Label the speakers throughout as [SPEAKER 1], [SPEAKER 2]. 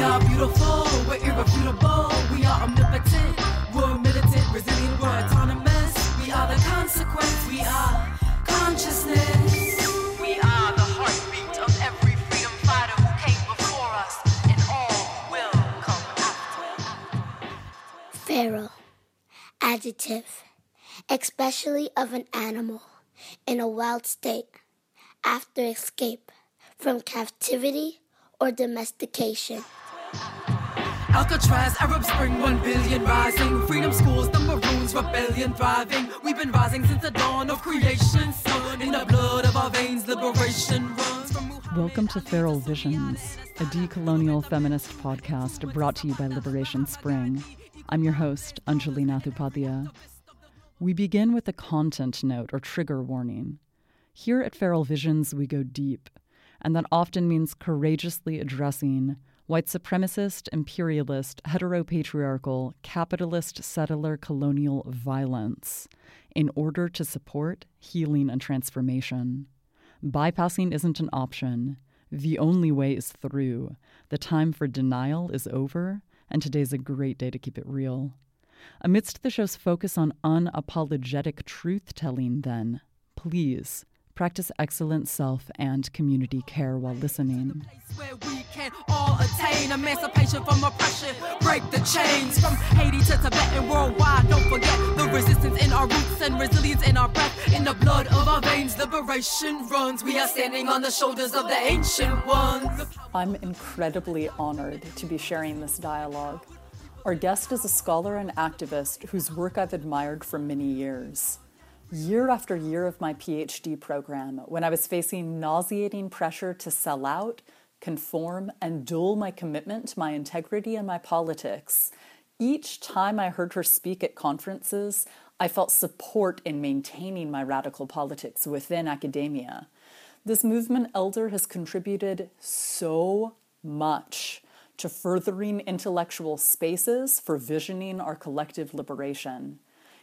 [SPEAKER 1] We are beautiful, we're irrefutable, we are omnipotent, we're militant, resilient, we're autonomous. We are the consequence, we are consciousness.
[SPEAKER 2] We are the heartbeat of every freedom fighter who came before us, and all will come after.
[SPEAKER 3] Feral. Adjective. Especially of an animal in a wild state after escape from captivity or domestication.
[SPEAKER 1] Alcatraz, Arab Spring, one billion rising. Freedom schools, the Maroons, rebellion thriving. We've been rising since the dawn of creation. Sun in the blood of our veins, liberation runs from.
[SPEAKER 4] Welcome to Feral Visions, a decolonial feminist podcast brought to you by Liberation Spring. I'm your host, Anjali Nathupathia. We begin with a content note or trigger warning. Here at Feral Visions, we go deep, and that often means courageously addressing white supremacist, imperialist, heteropatriarchal, capitalist, settler, colonial violence in order to support healing and transformation. Bypassing isn't an option. The only way is through. The time for denial is over, and today's a great day to keep it real. Amidst the show's focus on unapologetic truth telling, then, please practice excellent self and community care while listening.
[SPEAKER 1] Where we can all attain emancipation from oppression, break the chains from Haiti to Tibet and worldwide. Don't forget the resistance in our roots and resilience in our breath, in the blood of our veins. Liberation runs. We are standing on the shoulders of the ancient ones.
[SPEAKER 4] I'm incredibly honored to be sharing this dialogue. Our guest is a scholar and activist whose work I've admired for many years. Year after year of my PhD program, when I was facing nauseating pressure to sell out, conform, and duel my commitment to my integrity and my politics, each time I heard her speak at conferences, I felt support in maintaining my radical politics within academia. This movement elder has contributed so much to furthering intellectual spaces for visioning our collective liberation.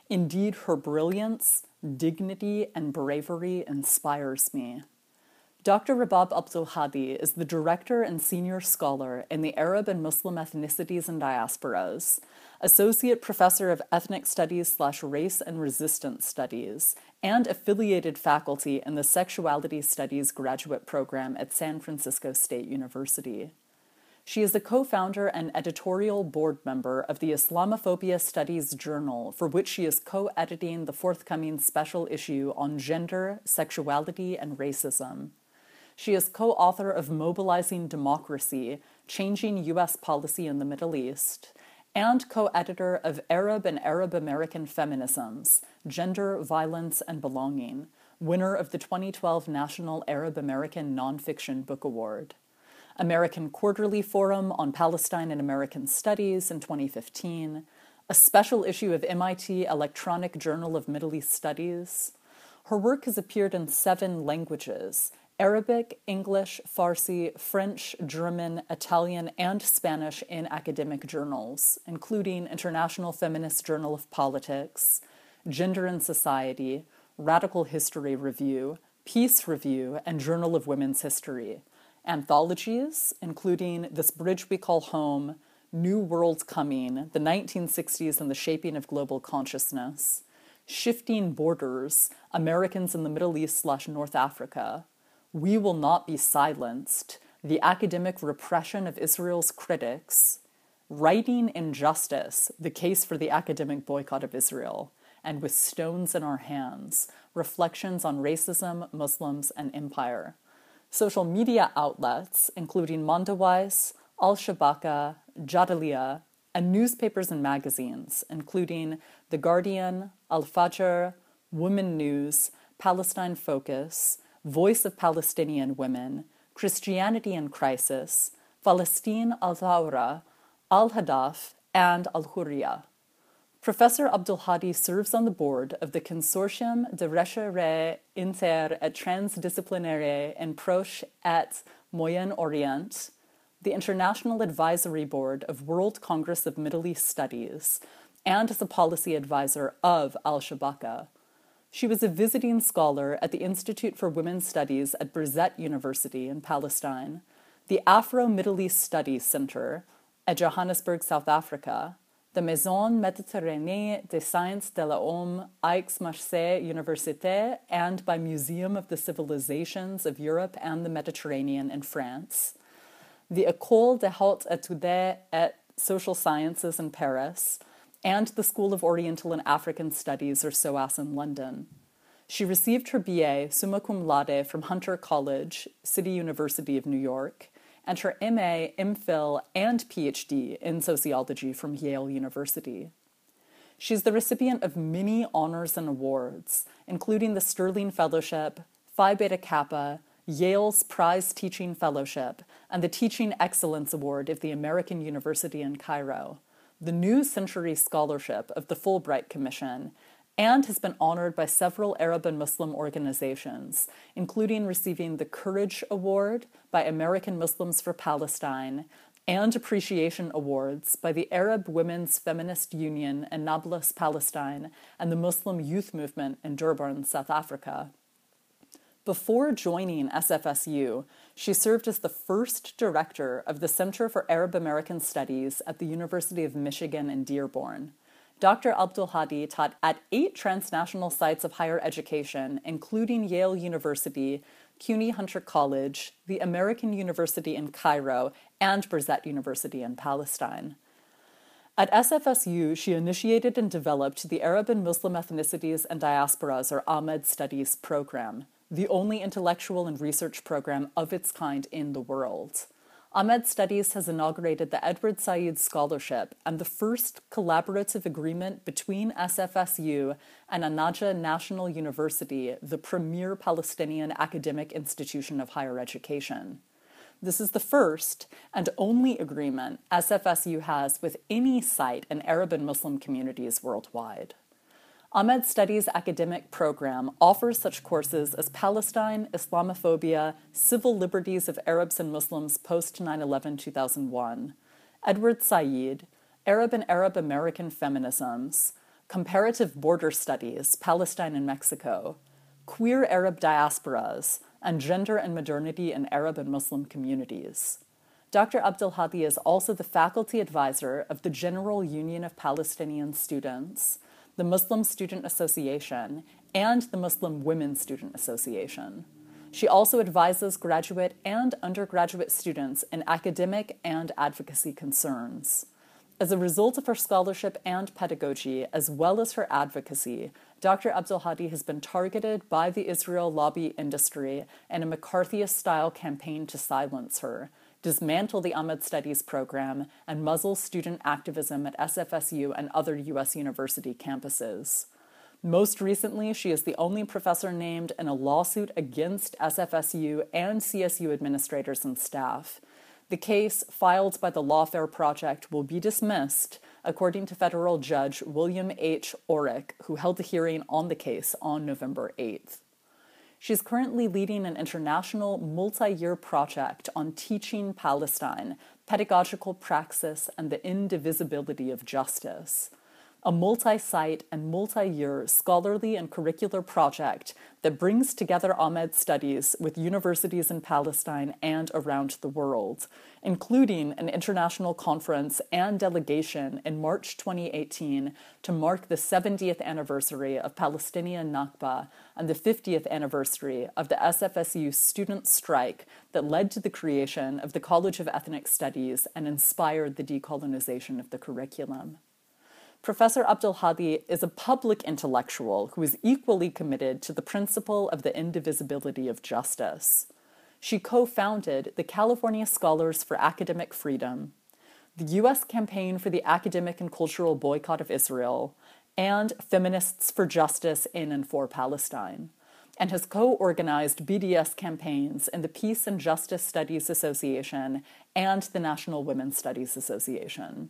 [SPEAKER 4] Indeed, her brilliance, dignity, and bravery inspires me. Dr. Rabab Abdulhadi is the director and senior scholar in the Arab and Muslim ethnicities and diasporas, associate professor of ethnic studies slash race and resistance studies, and affiliated faculty in the sexuality studies graduate program at San Francisco State University. She is a co founder and editorial board member of the Islamophobia Studies Journal, for which she is co editing the forthcoming special issue on gender, sexuality, and racism. She is co author of Mobilizing Democracy Changing U.S. Policy in the Middle East, and co editor of Arab and Arab American Feminisms Gender, Violence, and Belonging, winner of the 2012 National Arab American Nonfiction Book Award. American Quarterly Forum on Palestine and American Studies in 2015, a special issue of MIT Electronic Journal of Middle East Studies. Her work has appeared in seven languages Arabic, English, Farsi, French, German, Italian, and Spanish in academic journals, including International Feminist Journal of Politics, Gender and Society, Radical History Review, Peace Review, and Journal of Women's History anthologies, including This Bridge We Call Home, New Worlds Coming, the 1960s and the Shaping of Global Consciousness, Shifting Borders, Americans in the Middle East slash North Africa, We Will Not Be Silenced, The Academic Repression of Israel's Critics, Writing Injustice, The Case for the Academic Boycott of Israel, and With Stones in Our Hands, Reflections on Racism, Muslims, and Empire social media outlets, including Mondoweiss, Al Shabaka, Jadaliyya, and newspapers and magazines, including The Guardian, Al Fajr, Women News, Palestine Focus, Voice of Palestinian Women, Christianity in Crisis, Palestine Al Thawra, Al Hadaf, and Al Hurriya. Professor Abdulhadi serves on the board of the Consortium de Recherche Inter et Transdisciplinaire en Proche et Moyen Orient, the International Advisory Board of World Congress of Middle East Studies, and as a policy advisor of Al Shabaka. She was a visiting scholar at the Institute for Women's Studies at Birzeit University in Palestine, the Afro Middle East Studies Center at Johannesburg, South Africa, the Maison Méditerranée des Sciences de l'Homme, Aix-Marseille Université, and by Museum of the Civilizations of Europe and the Mediterranean in France, the École des Hautes Études et Social Sciences in Paris, and the School of Oriental and African Studies, or SOAS, in London. She received her BA summa cum laude from Hunter College, City University of New York, and her MA, MPhil, and PhD in sociology from Yale University. She's the recipient of many honors and awards, including the Sterling Fellowship, Phi Beta Kappa, Yale's Prize Teaching Fellowship, and the Teaching Excellence Award of the American University in Cairo, the New Century Scholarship of the Fulbright Commission, and has been honored by several Arab and Muslim organizations, including receiving the Courage Award by American Muslims for Palestine and appreciation awards by the Arab Women's Feminist Union in Nablus, Palestine, and the Muslim Youth Movement in Durban, South Africa. Before joining SFSU, she served as the first director of the Center for Arab American Studies at the University of Michigan in Dearborn. Dr. Abdulhadi taught at eight transnational sites of higher education, including Yale University, CUNY Hunter College, the American University in Cairo, and Birzeit University in Palestine. At SFSU, she initiated and developed the Arab and Muslim Ethnicities and Diasporas, or AMED Studies program, the only intellectual and research program of its kind in the world. AMED Studies has inaugurated the Edward Said Scholarship and the first collaborative agreement between SFSU and An-Najah National University, the premier Palestinian academic institution of higher education. This is the first and only agreement SFSU has with any site in Arab and Muslim communities worldwide. AMED Studies academic program offers such courses as Palestine, Islamophobia, Civil Liberties of Arabs and Muslims post 9 11 2001, Edward Said, Arab and Arab American Feminisms, Comparative Border Studies, Palestine and Mexico, Queer Arab Diasporas, and Gender and Modernity in Arab and Muslim Communities. Dr. Abdulhadi is also the faculty advisor of the General Union of Palestinian Students the Muslim Student Association, and the Muslim Women Student Association. She also advises graduate and undergraduate students in academic and advocacy concerns. As a result of her scholarship and pedagogy, as well as her advocacy, Dr. Abdulhadi has been targeted by the Israel lobby industry in a McCarthyist style campaign to silence her, dismantle the AMED Studies program, and muzzle student activism at SFSU and other U.S. university campuses. Most recently, she is the only professor named in a lawsuit against SFSU and CSU administrators and staff. The case, filed by the Lawfare Project, will be dismissed, according to federal judge William H. Orrick, who held a hearing on the case on November 8th. She's currently leading an international multi year project on teaching Palestine, pedagogical praxis, and the indivisibility of justice a multi site and multi year scholarly and curricular project that brings together AMED studies with universities in Palestine and around the world, including an international conference and delegation in March 2018 to mark the 70th anniversary of Palestinian Nakba and the 50th anniversary of the SFSU student strike that led to the creation of the College of Ethnic Studies and inspired the decolonization of the curriculum. Professor Abdulhadi is a public intellectual who is equally committed to the principle of the indivisibility of justice. She co founded the California Scholars for Academic Freedom, the U.S. Campaign for the Academic and Cultural Boycott of Israel, and Feminists for Justice in and for Palestine, and has co organized BDS campaigns in the Peace and Justice Studies Association and the National Women's Studies Association.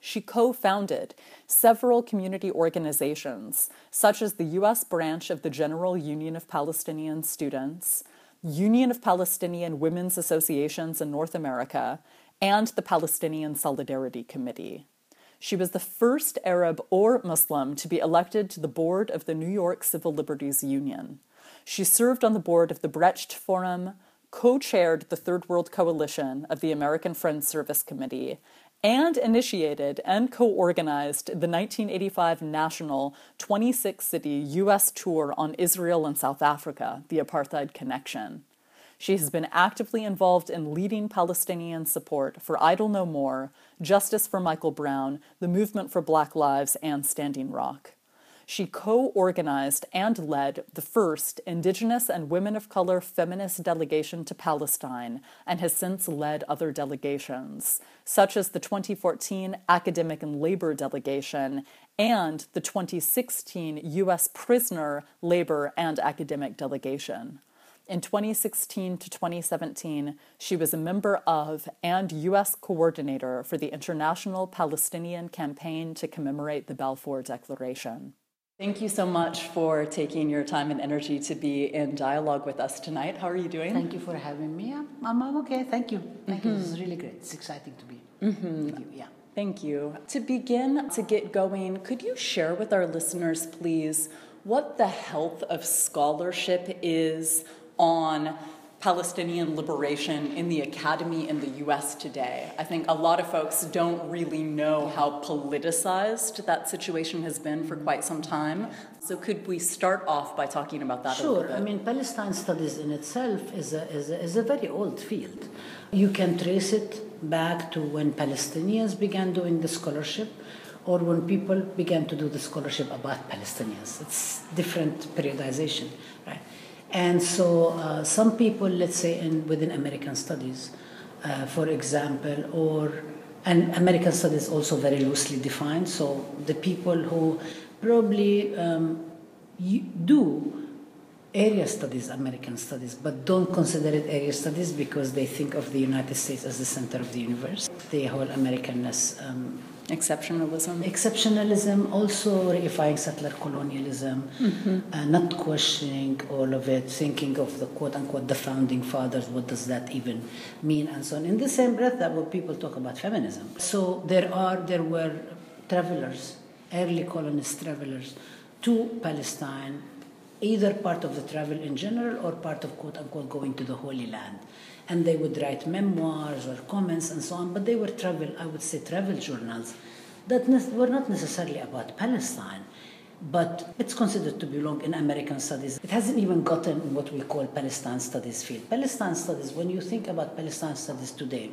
[SPEAKER 4] She co founded several community organizations, such as the U.S. branch of the General Union of Palestinian Students, Union of Palestinian Women's Associations in North America, and the Palestinian Solidarity Committee. She was the first Arab or Muslim to be elected to the board of the New York Civil Liberties Union. She served on the board of the Brecht Forum, co chaired the Third World Coalition of the American Friends Service Committee, and initiated and co organized the 1985 national 26 city U.S. tour on Israel and South Africa, the Apartheid Connection. She has been actively involved in leading Palestinian support for Idle No More, Justice for Michael Brown, the Movement for Black Lives, and Standing Rock. She co organized and led the first Indigenous and Women of Color feminist delegation to Palestine and has since led other delegations, such as the 2014 Academic and Labor Delegation and the 2016 U.S. Prisoner, Labor, and Academic Delegation. In 2016 to 2017, she was a member of and U.S. coordinator for the International Palestinian Campaign to commemorate the Balfour Declaration. Thank you so much for taking your time and energy to be in dialogue with us tonight. How are you doing?
[SPEAKER 5] Thank you for having me. I'm, I'm okay. Thank you. Thank mm-hmm. you. This is really great. It's exciting to be mm-hmm. with you. Yeah.
[SPEAKER 4] Thank you. To begin, to get going, could you share with our listeners, please, what the health of scholarship is on Palestinian liberation in the academy in the US today. I think a lot of folks don't really know how politicized that situation has been for quite some time. So, could we start off by talking about that
[SPEAKER 5] sure. I mean, Palestine studies in itself is a, is, a, is a very old field. You can trace it back to when Palestinians began doing the scholarship or when people began to do the scholarship about Palestinians. It's different periodization, right? And so uh, some people, let's say in within American studies, uh, for example, or and American studies also very loosely defined. So the people who probably um, do area studies, American studies, but don't consider it area studies because they think of the United States as the center of the universe. The whole Americanness um,
[SPEAKER 4] Exceptionalism.
[SPEAKER 5] Exceptionalism, also reifying settler colonialism, mm-hmm. uh, not questioning all of it, thinking of the quote unquote the founding fathers, what does that even mean, and so on. In the same breath, that when people talk about feminism. So there are, there were travelers, early colonist travelers to Palestine, either part of the travel in general or part of quote unquote going to the Holy Land and they would write memoirs or comments and so on, but they were travel, I would say, travel journals that were not necessarily about Palestine, but it's considered to belong in American studies. It hasn't even gotten what we call Palestine studies field. Palestine studies, when you think about Palestine studies today,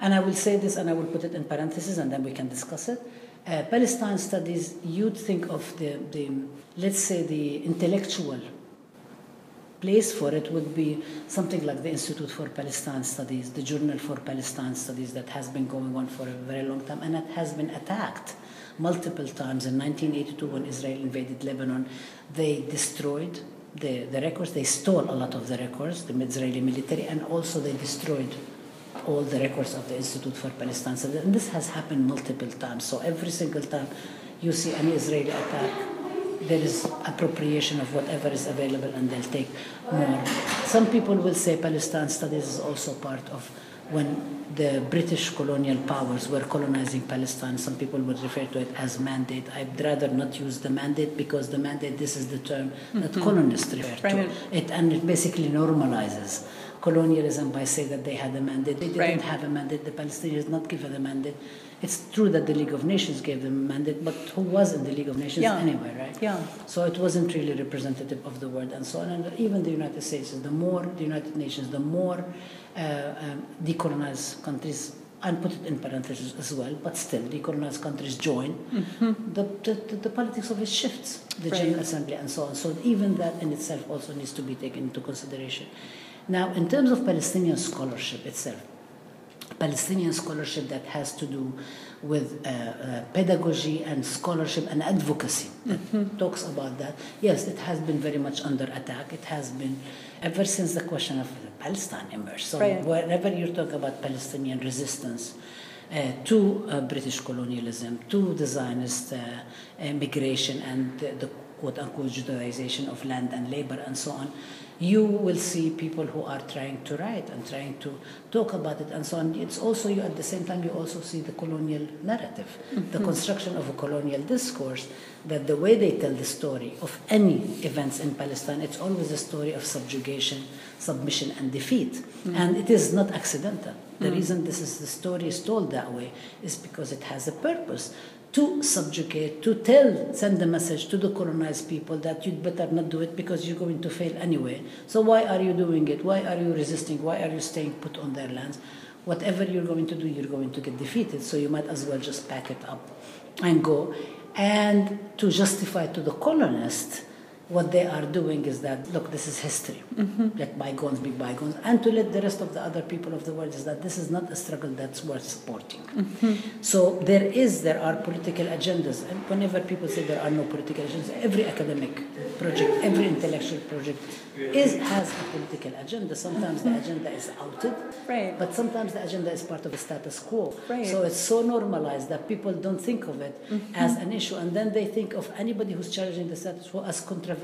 [SPEAKER 5] and I will say this and I will put it in parentheses and then we can discuss it. Uh, Palestine studies, you'd think of the, the, let's say, the intellectual place for it would be something like the Institute for Palestine Studies, the Journal for Palestine Studies that has been going on for a very long time and it has been attacked multiple times. In 1982, when Israel invaded Lebanon, they destroyed the, the records, they stole a lot of the records, the Israeli military, and also they destroyed all the records of the Institute for Palestine Studies. And this has happened multiple times. So every single time you see an Israeli attack, there is appropriation of whatever is available and they'll take more. Some people will say Palestine studies is also part of when the British colonial powers were colonizing Palestine, some people would refer to it as mandate. I'd rather not use the mandate because the mandate, this is the term that mm-hmm. colonists refer right. to. It, and it basically normalizes colonialism by saying that they had a mandate. They didn't right. have a mandate. The Palestinians not given a mandate. It's true that the League of Nations gave them a mandate, but who was in the League of Nations yeah. anyway, right?
[SPEAKER 4] Yeah.
[SPEAKER 5] So it wasn't really representative of the world and so on. And even the United States, the more the United Nations, the more uh, um, decolonized countries and put it in parentheses as well, but still, decolonized countries join, mm-hmm. the, the, the, politics of it shifts, the right. General Assembly and so on. So even that in itself also needs to be taken into consideration. Now, in terms of Palestinian scholarship itself, Palestinian scholarship that has to do with uh, uh, pedagogy and scholarship and advocacy that mm-hmm. talks about that. Yes, it has been very much under attack. It has been ever since the question of Palestine emerged. So right. whenever you talk about Palestinian resistance, uh, to uh, British colonialism, to the Zionist uh, immigration and the quote unquote Judaization of land and labor and so on, you will see people who are trying to write and trying to talk about it and so on. It's also you at the same time you also see the colonial narrative, mm-hmm. the construction of a colonial discourse that the way they tell the story of any events in Palestine, it's always a story of subjugation, submission and defeat. And it is not accidental. The reason this is the story is told that way is because it has a purpose to subjugate, to tell, send a message to the colonized people that you'd better not do it because you're going to fail anyway. So why are you doing it? Why are you resisting? Why are you staying put on their lands? Whatever you're going to do, you're going to get defeated. So you might as well just pack it up and go. And to justify to the colonists what they are doing is that look this is history. Mm-hmm. Let bygones be bygones. And to let the rest of the other people of the world is that this is not a struggle that's worth supporting. Mm-hmm. So there is there are political agendas. And whenever people say there are no political agendas every academic project every intellectual project is has a political agenda. Sometimes the mm-hmm. agenda is outed
[SPEAKER 4] Right.
[SPEAKER 5] but sometimes the agenda is part of the status quo.
[SPEAKER 4] Right.
[SPEAKER 5] so it's so normalized that people don't think of it as an issue. And then they think of anybody who's challenging the status quo as controversial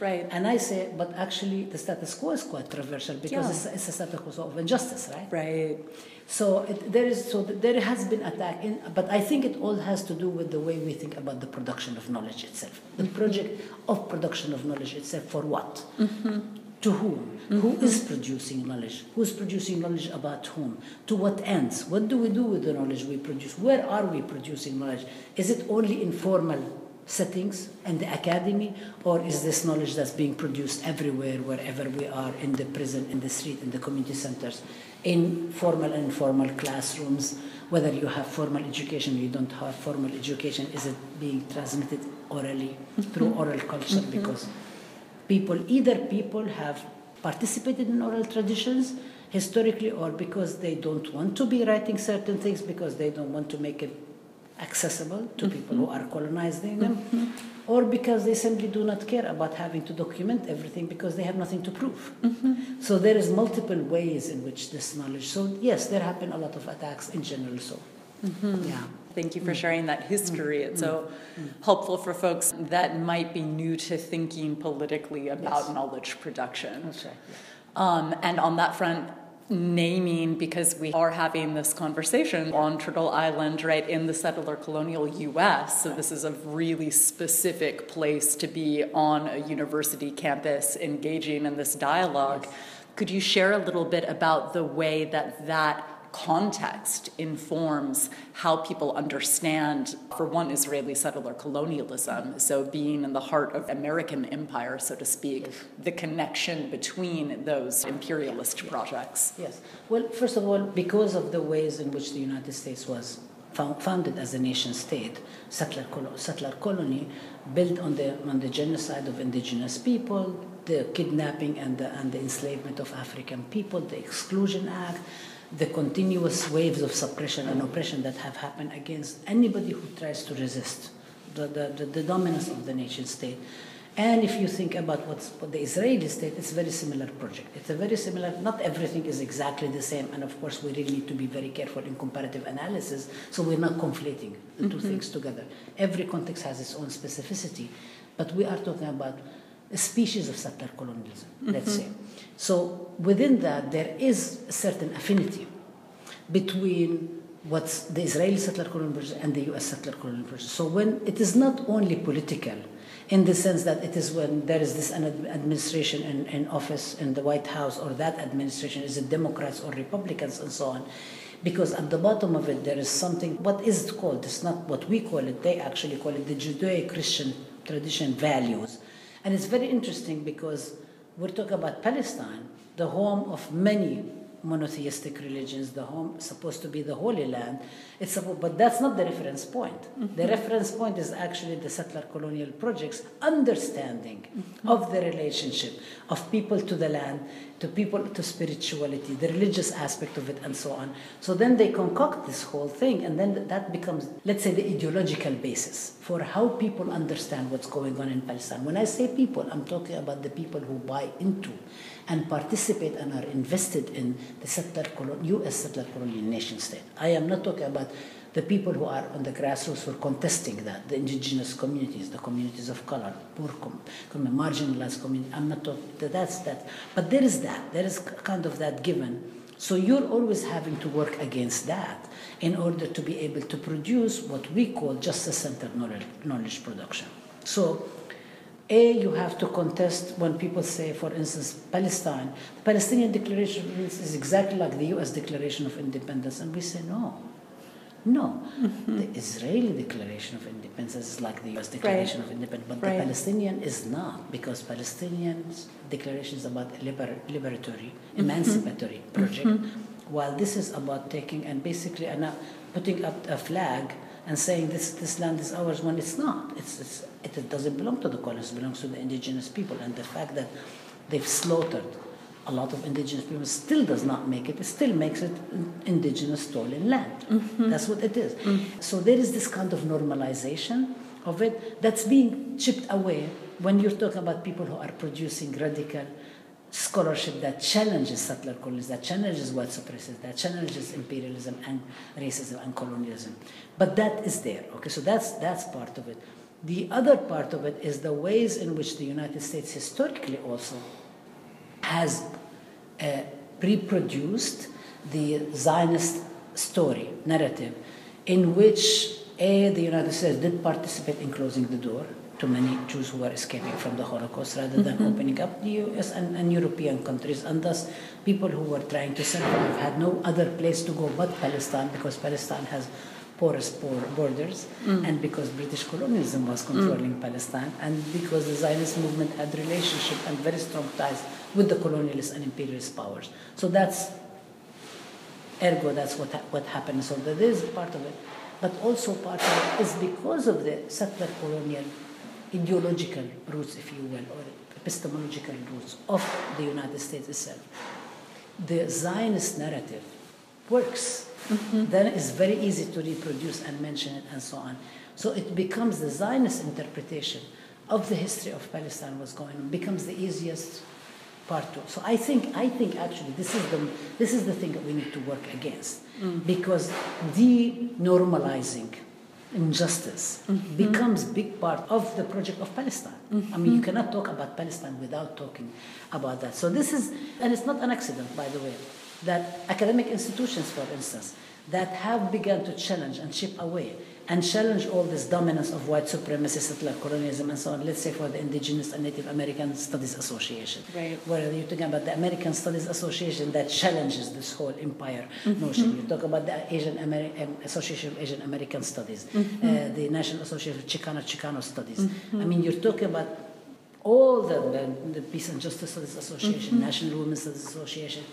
[SPEAKER 4] Right.
[SPEAKER 5] and i say but actually the status quo is quite controversial because
[SPEAKER 4] Yeah.
[SPEAKER 5] it's, it's a status quo of injustice right
[SPEAKER 4] Right.
[SPEAKER 5] so it, there is so there has been attack in, but I think it all has to do with the way we think about the production of knowledge itself. The mm-hmm. project of production of knowledge itself for what? Mm-hmm. To whom? Who mm-hmm. is producing knowledge? Who is producing knowledge about whom? To what ends? What do we do with the knowledge we produce? Where are we producing knowledge? Is it only in formal settings and the academy, or is this knowledge that's being produced everywhere, wherever we are, in the prison, in the street, in the community centers, in formal and informal classrooms? Whether you have formal education or you don't have formal education, is it being transmitted orally through mm-hmm. oral culture? Mm-hmm. Because people, either people have participated in oral traditions historically, or because they don't want to be writing certain things, because they don't want to make it accessible to mm-hmm. people who are colonizing mm-hmm. them, or because they simply do not care about having to document everything because they have nothing to prove. Mm-hmm. So there is multiple ways in which this knowledge. So yes, there have been a lot of attacks in general. So yeah.
[SPEAKER 4] Thank you for sharing that history. It's so helpful for folks that might be new to thinking politically about
[SPEAKER 5] Yes.
[SPEAKER 4] knowledge production.
[SPEAKER 5] Right.
[SPEAKER 4] Um, and on that front, naming, because we are having this conversation on Turtle Island, right, in the settler colonial US. So, this is a really specific place to be on a university campus engaging in this dialogue. Could you share a little bit about the way that that context informs how people understand, for one, Israeli settler colonialism, so being in the heart of American empire, so to speak, the connection between those imperialist projects.
[SPEAKER 5] Yes. Well, first of all, because of the ways in which the United States was founded as a nation state, settler, colo- settler colony, built on the, on the genocide of indigenous people, the kidnapping and the, and the enslavement of African people, the Exclusion Act, the continuous waves of suppression and oppression that have happened against anybody who tries to resist the, the, the, the dominance of the nation state. And if you think about what's what the Israeli state, it's a very similar project. It's a very similar. Not everything is exactly the same, and of course we really need to be very careful in comparative analysis, so we're not conflating the 2 mm-hmm. things together. Every context has its own specificity, but we are talking about a species of settler colonialism, let's say. So within that, there is a certain affinity between what's the Israeli settler colonial project and the U.S. settler colonial project. So when it is not only political, in the sense that it is when there is this administration in, in office in the White House or that administration is it Democrats or Republicans and so on, because at the bottom of it there is something. What is it called? It's not what we call it. They actually call it the Judeo-Christian tradition values, and it's very interesting because we're talking about Palestine, the home of many monotheistic religions, the home supposed to be the Holy Land. It's supposed, but that's not the reference point. Mm-hmm. The reference point is actually the settler colonial projects understanding mm-hmm. of the relationship of people to the land, to people to spirituality, the religious aspect of it, and so on. So then they concoct this whole thing, and then that becomes, let's say, the ideological basis for how people understand what's going on in Palestine. When I say people, I'm talking about the people who buy into and participate and are invested in the settler colon, U.S. settler colonial nation state. I am not talking about the people who are on the grassroots were contesting that, the indigenous communities, the communities of color, poor, com, marginalized communities. I'm not talking, that's that. But there is that, there is kind of that given. So you're always having to work against that in order to be able to produce what we call justice-centered knowledge, knowledge production. So A, you have to contest when people say, for instance, Palestine. The Palestinian Declaration is exactly like the U.S. Declaration of Independence, and we say no. No,
[SPEAKER 4] Mm-hmm.
[SPEAKER 5] the Israeli Declaration of Independence is like the U.S. Declaration of Independence, but
[SPEAKER 4] Right.
[SPEAKER 5] the Palestinian is not because Palestinians' declaration is about a liber- liberatory,
[SPEAKER 4] Mm-hmm.
[SPEAKER 5] emancipatory project, while this is about taking and basically and, uh, putting up a flag and saying this this land is ours when it's not. It's, it's it doesn't belong to the colonists. It belongs to the indigenous people, and the fact that they've slaughtered a lot of indigenous people still does not make it. It still makes it indigenous stolen land. Mm-hmm. That's what it is. Mm. So there is this kind of normalization of it that's being chipped away when you're talking about people who are producing radical scholarship that challenges settler colonialism, that challenges white supremacy, that challenges imperialism and racism and colonialism. But that is there. Okay, so that's that's part of it. The other part of it is the ways in which the United States historically also has uh, reproduced the Zionist story, narrative, in which A, the United States did participate in closing the door to many Jews who were escaping from the Holocaust rather than mm-hmm. opening up the US and, and European countries. And thus, people who were trying to survive had no other place to go but Palestine because Palestine has porous por- borders mm. and because British colonialism was controlling mm. Palestine and because the Zionist movement had relationship and very strong ties with the colonialist and imperialist powers. So that's ergo that's what ha- what happened. So that is part of it, but also part of it is because of the settler colonial ideological roots, if you will, or epistemological roots of the United States itself. The Zionist narrative works. Mm-hmm. Then it's very easy to reproduce and mention it and so on. So it becomes the Zionist interpretation of the history of Palestine was going on, becomes the easiest part to. So I think I think actually this is the this is the thing that we need to work against mm. because de-normalizing injustice mm-hmm. becomes big part of the project of Palestine. I mean, you mm-hmm. cannot talk about Palestine without talking about that. So this is, and it's not an accident, by the way, that academic institutions, for instance, that have begun to challenge and chip away and challenge all this dominance of white supremacy, settler colonialism, and so on. Let's say for the Indigenous and Native American Studies Association,
[SPEAKER 4] Right.
[SPEAKER 5] where you're talking about the American Studies Association that challenges this whole empire notion. You talk about the Asian Ameri- um, Association of Asian American Studies, uh, the National Association of Chicano Chicano Studies. I mean, you're talking about all the, the, the Peace and Justice Studies Association, National Women's Studies Association,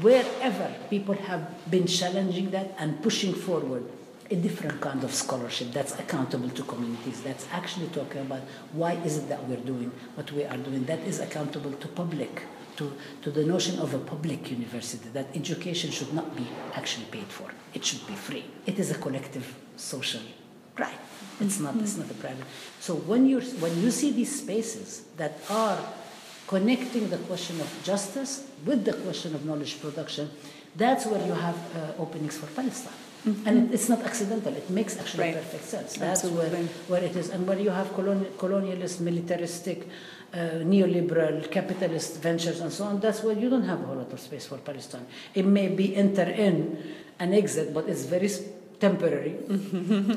[SPEAKER 5] wherever people have been challenging that and pushing forward a different kind of scholarship that's accountable to communities, that's actually talking about why is it that we're doing what we are doing, that is accountable to public, to, to the notion of a public university, that education should not be actually paid for. It should be free. It is a collective social right. It's not, it's not a private. So when, you're, when you see these spaces that are connecting the question of justice with the question of knowledge production, that's where you have uh, openings for Palestine. And it, it's not accidental. It makes actually
[SPEAKER 4] Right.
[SPEAKER 5] perfect sense. That's
[SPEAKER 4] Absolutely.
[SPEAKER 5] where, where it is. And where you have coloni- colonialist, militaristic, uh, neoliberal, capitalist ventures and so on, that's where you don't have a whole lot of space for Palestine. It may be enter in and exit, but it's very temporary.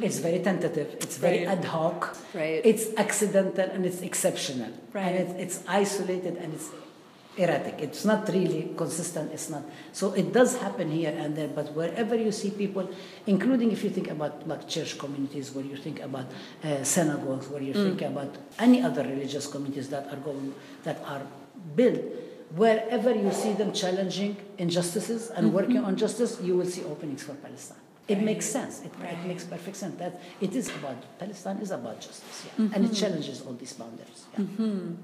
[SPEAKER 5] it's very tentative. It's very
[SPEAKER 4] Right.
[SPEAKER 5] ad hoc.
[SPEAKER 4] Right.
[SPEAKER 5] It's accidental and it's exceptional.
[SPEAKER 4] Right.
[SPEAKER 5] And it's, it's isolated and it's erratic. It's not really consistent. It's not. So it does happen here and there, but wherever you see people, including if you think about like church communities, where you think about uh, synagogues, where you mm. think about any other religious communities that are going, that are built, wherever you see them challenging injustices and mm-hmm. working on justice, you will see openings for Palestine. It makes sense. It, it makes perfect sense. That it is about Palestine is about justice, yeah. and it mm-hmm. challenges all these boundaries. Yeah. Mm-hmm.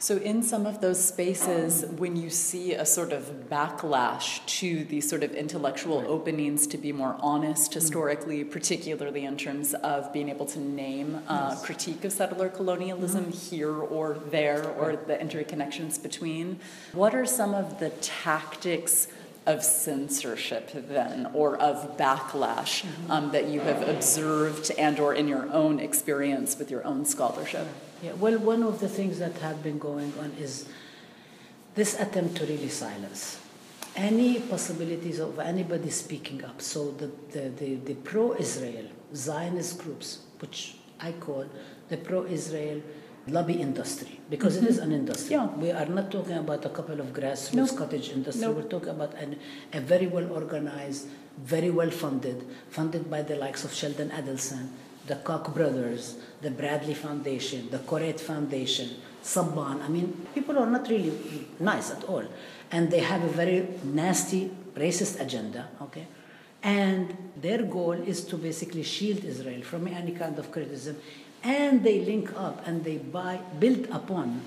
[SPEAKER 4] So, in some of those spaces, when you see a sort of backlash to these sort of intellectual openings to be more honest historically, particularly in terms of being able to name uh, critique of settler colonialism here or there, or the interconnections between, what are some of the tactics? Of censorship, then, or of backlash um, that you have observed and/or in your own experience with your own scholarship.
[SPEAKER 5] Yeah, well, one of the things that have been going on is this attempt to really silence any possibilities of anybody speaking up. So the, the, the, the pro-Israel Zionist groups, which I call the pro-Israel lobby industry because it is mm-hmm. an industry.
[SPEAKER 4] Yeah.
[SPEAKER 5] We are not talking about a couple of grassroots
[SPEAKER 4] Nope.
[SPEAKER 5] cottage industry.
[SPEAKER 4] Nope.
[SPEAKER 5] We're talking about an, a very well organized, very well funded, funded by the likes of Sheldon Adelson, the Koch brothers, the Bradley Foundation, the Koret Foundation, Saban. I mean, people are not really nice at all. And they have a very nasty, racist agenda, okay? And their goal is to basically shield Israel from any kind of criticism. And they link up and they buy, build upon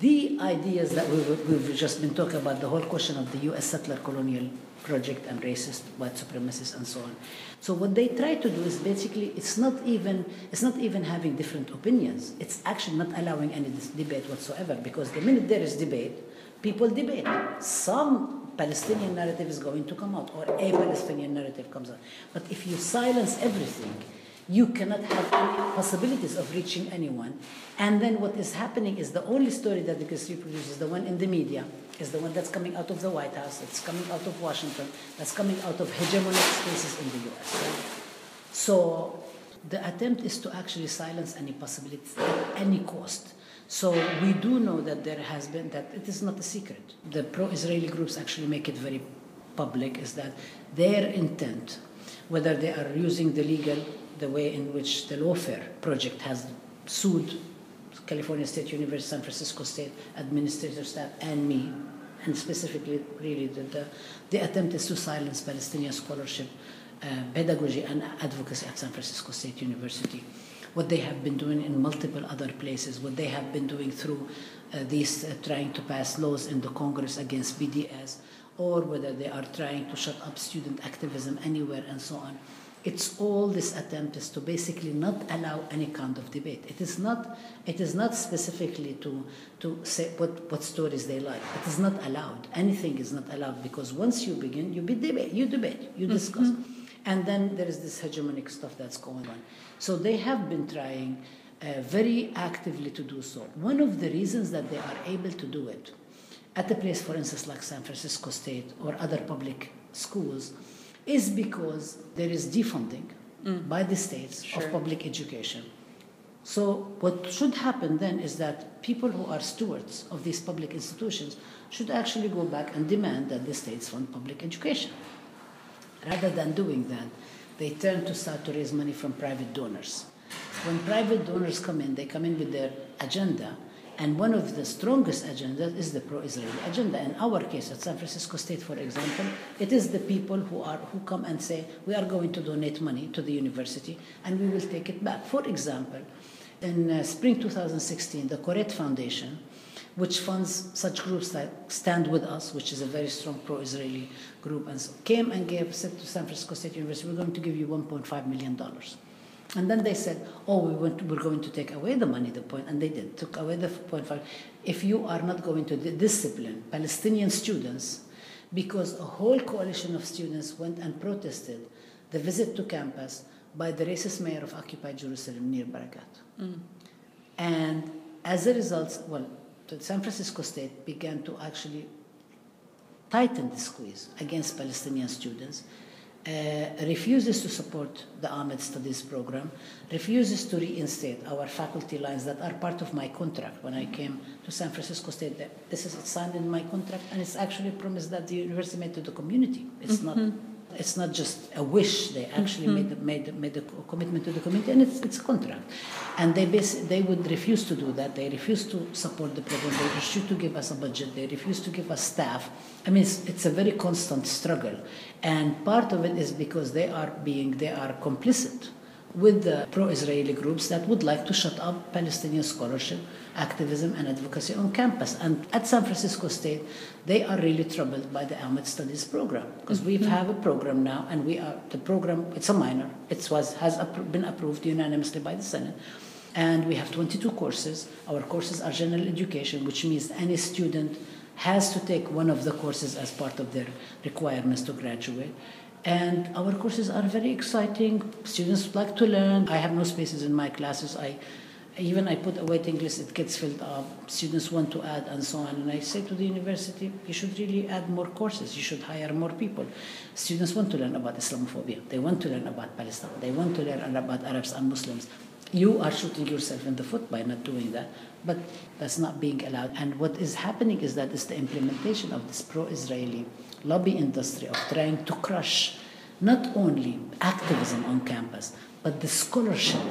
[SPEAKER 5] the ideas that we, we've just been talking about, the whole question of the U.S. settler colonial project and racist white supremacists and so on. So what they try to do is basically it's not even it's not even having different opinions. It's actually not allowing any debate whatsoever because the minute there is debate, people debate. Some Palestinian narrative is going to come out or a Palestinian narrative comes out. But if you silence everything, you cannot have any possibilities of reaching anyone. And then what is happening is the only story that gets reproduced is the one in the media, is the one that's coming out of the White House, that's coming out of Washington, that's coming out of hegemonic spaces in the US. So the attempt is to actually silence any possibilities at any cost. So we do know that there has been that it is not a secret. The pro-Israeli groups actually make it very public is that their intent, whether they are using the legal, the way in which the lawfare project has sued California State University, San Francisco State administrator staff, and me, and specifically, really, the, the, the attempt is to silence Palestinian scholarship, uh, pedagogy, and advocacy at San Francisco State University. What they have been doing in multiple other places, what they have been doing through uh, these uh, trying to pass laws in the Congress against BDS, or whether they are trying to shut up student activism anywhere and so on. It's all this attempt is to basically not allow any kind of debate. It is not, it is not specifically to, to say what, what stories they like. It is not allowed. Anything is not allowed because once you begin, you be debate, you debate, you discuss. And then there is this hegemonic stuff that's going on. So they have been trying uh, very actively to do so. One of the reasons that they are able to do it at a place, for instance, like San Francisco State or other public schools, is because there is defunding mm. by the states
[SPEAKER 4] Sure.
[SPEAKER 5] of public education. So, what should happen then is that people who are stewards of these public institutions should actually go back and demand that the states fund public education. Rather than doing that, they turn to start to raise money from private donors. When private donors come in, they come in with their agenda, and one of the strongest agendas is the pro-Israeli agenda. In our case, at San Francisco State, for example, it is the people who are who come and say, "We are going to donate money to the university, and we will take it back." For example, in uh, spring 2016, the Koret Foundation, which funds such groups like Stand With Us, which is a very strong pro-Israeli group, and so, came and gave said to San Francisco State University, "We're going to give you 1.5 million dollars." And then they said, "Oh, we want, we're going to take away the money." The point, and they did took away the 0.5. If you are not going to discipline Palestinian students, because a whole coalition of students went and protested the visit to campus by the racist mayor of occupied Jerusalem, Nir Barakat. Mm. And as a result, well, the San Francisco State began to actually tighten the squeeze against Palestinian students, Uh, refuses to support the AMED Studies program, refuses to reinstate our faculty lines that are part of my contract when I came to San Francisco State. This is signed in my contract, and it's actually a promise that the university made to the community. It's not. Mm-hmm. It's not just a wish. They actually made, the, made, the, made the commitment to the community, and it's, it's a contract. And they, basi- they would refuse to do that. They refuse to support the program. They refuse to give us a budget. They refuse to give us staff. I mean, it's, it's a very constant struggle. And part of it is because they are being, they are complicit with the pro-Israeli groups that would like to shut up Palestinian scholarship, activism, and advocacy on campus. And at San Francisco State, they are really troubled by the AMED Studies program because we mm-hmm. have a program now, and we are the program. It's a minor. It was has been approved unanimously by the Senate. And we have 22 courses. Our courses are general education, which means any student has to take one of the courses as part of their requirements to graduate. And our courses are very exciting. Students like to learn. I have no spaces in my classes. I even I put a waiting list, it gets filled up. Students want to add and so on. And I say to the university, you should really add more courses. You should hire more people. Students want to learn about Islamophobia. They want to learn about Palestine. They want to learn about Arabs and Muslims. you are shooting yourself in the foot by not doing that, but that's not being allowed. And what is happening is that it's the implementation of this pro Israeli lobby industry of trying to crush not only activism on campus, but the scholarship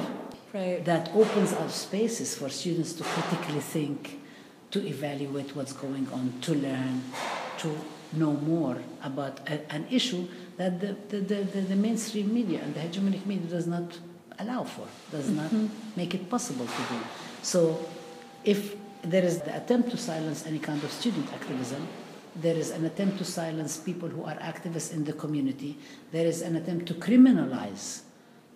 [SPEAKER 4] Right.
[SPEAKER 5] that opens up spaces for students to critically think, to evaluate what's going on, to learn, to know more about a, an issue that the, the, the, the, the mainstream media and the hegemonic media does not allow for, does not mm-hmm. make it possible to do. So if there is the attempt to silence any kind of student activism, there is an attempt to silence people who are activists in the community, there is an attempt to criminalize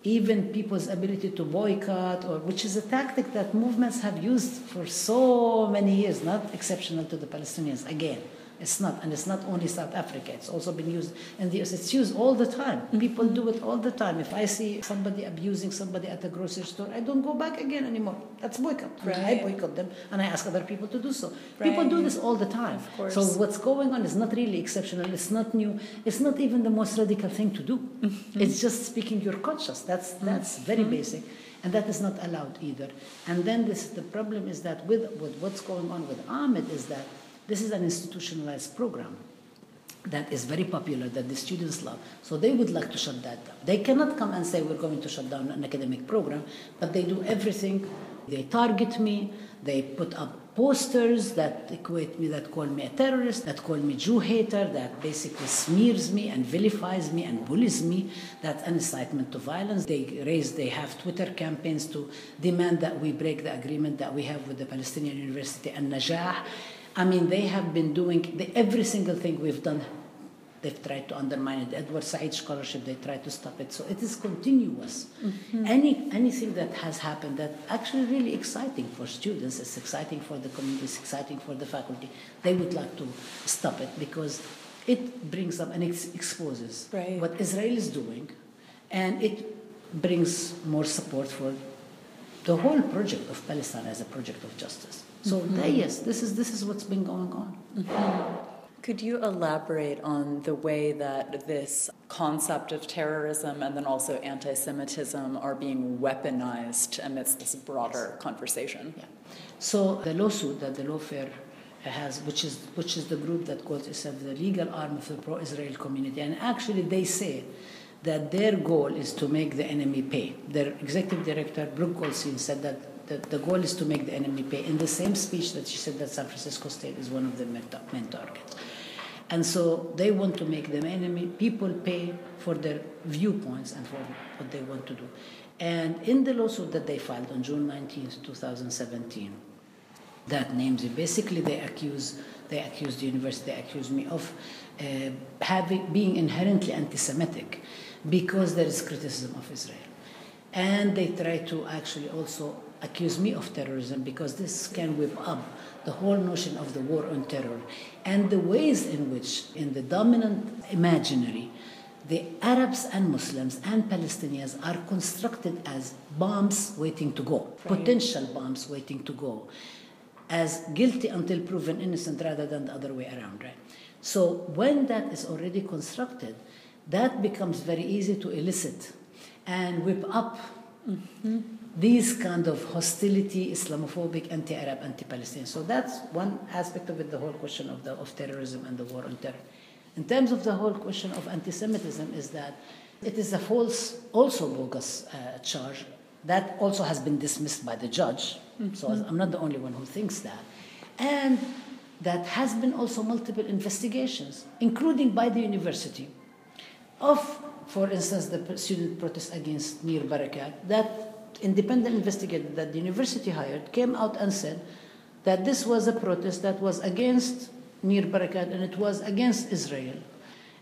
[SPEAKER 5] even people's ability to boycott, or which is a tactic that movements have used for so many years, not exceptional to the Palestinians. Again, it's not, and it's not only South Africa. It's also been used in the US. It's used all the time. Mm-hmm. People do it all the time. If I see somebody abusing somebody at a grocery store, I don't go back again anymore. That's boycott.
[SPEAKER 4] Right.
[SPEAKER 5] I boycott them, and I ask other people to do so. People do this all the time. So what's going on is not really exceptional. It's not new. It's not even the most radical thing to do.
[SPEAKER 4] Mm-hmm.
[SPEAKER 5] It's just speaking your conscience. That's mm-hmm. that's very mm-hmm. basic, and that is not allowed either. And then this the problem is that with, with what's going on with AMED is that this is an institutionalized program that is very popular that the students love. So they would like to shut that down. They cannot come and say we're going to shut down an academic program, but they do everything. They target me. They put up posters that equate me, that call me a terrorist, that call me Jew hater, that basically smears me and vilifies me and bullies me. That's an incitement to violence. They raise, they have Twitter campaigns to demand that we break the agreement that we have with the Palestinian University An-Najah. I mean, they have been doing the, every single thing we've done. They've tried to undermine it. Edward Said scholarship, they tried to stop it. So it is continuous. Mm-hmm. Any anything that has happened that actually really exciting for students, it's exciting for the community, it's exciting for the faculty. They would like to stop it because it brings up and it exposes
[SPEAKER 4] Right.
[SPEAKER 5] what Israel is doing, and it brings more support for the whole project of Palestine as a project of justice. So mm-hmm. there, yes, this is this is what's been going on. Mm-hmm.
[SPEAKER 4] Could you elaborate on the way that this concept of terrorism and then also anti Semitism are being weaponized amidst this broader conversation?
[SPEAKER 5] Yeah. So the lawsuit that the lawfare has, which is which is the group that calls itself the legal arm of the pro-Israel community, and actually they say that their goal is to make the enemy pay. Their executive director Brooke Goldstein said that the, the goal is to make the enemy pay. In the same speech that she said that San Francisco State is one of the main targets. And so they want to make them enemy. People pay for their viewpoints and for what they want to do. And in the lawsuit that they filed on June 19th, 2017, that names it. Basically, they accuse they accuse the university, they accuse me of uh, having being inherently anti-Semitic because there is criticism of Israel, and they try to actually also accuse me of terrorism because this can whip up the whole notion of the war on terror and the ways in which, in the dominant imaginary, the Arabs and Muslims and Palestinians are constructed as bombs waiting to go, potential bombs waiting to go, as guilty until proven innocent rather than the other way around, right? So when that is already constructed, that becomes very easy to elicit and whip up mm-hmm. These kind of hostility, Islamophobic, anti-Arab, anti-Palestinian. So that's one aspect of it, the whole question of, the, of terrorism and the war on terror. In terms of the whole question of anti-Semitism is that it is a false, also bogus uh, charge that also has been dismissed by the judge. So I'm not the only one who thinks that. And that has been also multiple investigations, including by the university, of, for instance, the student protest against Nir Barakat, that independent investigator that the university hired came out and said that this was a protest that was against Nir Barakat and it was against Israel.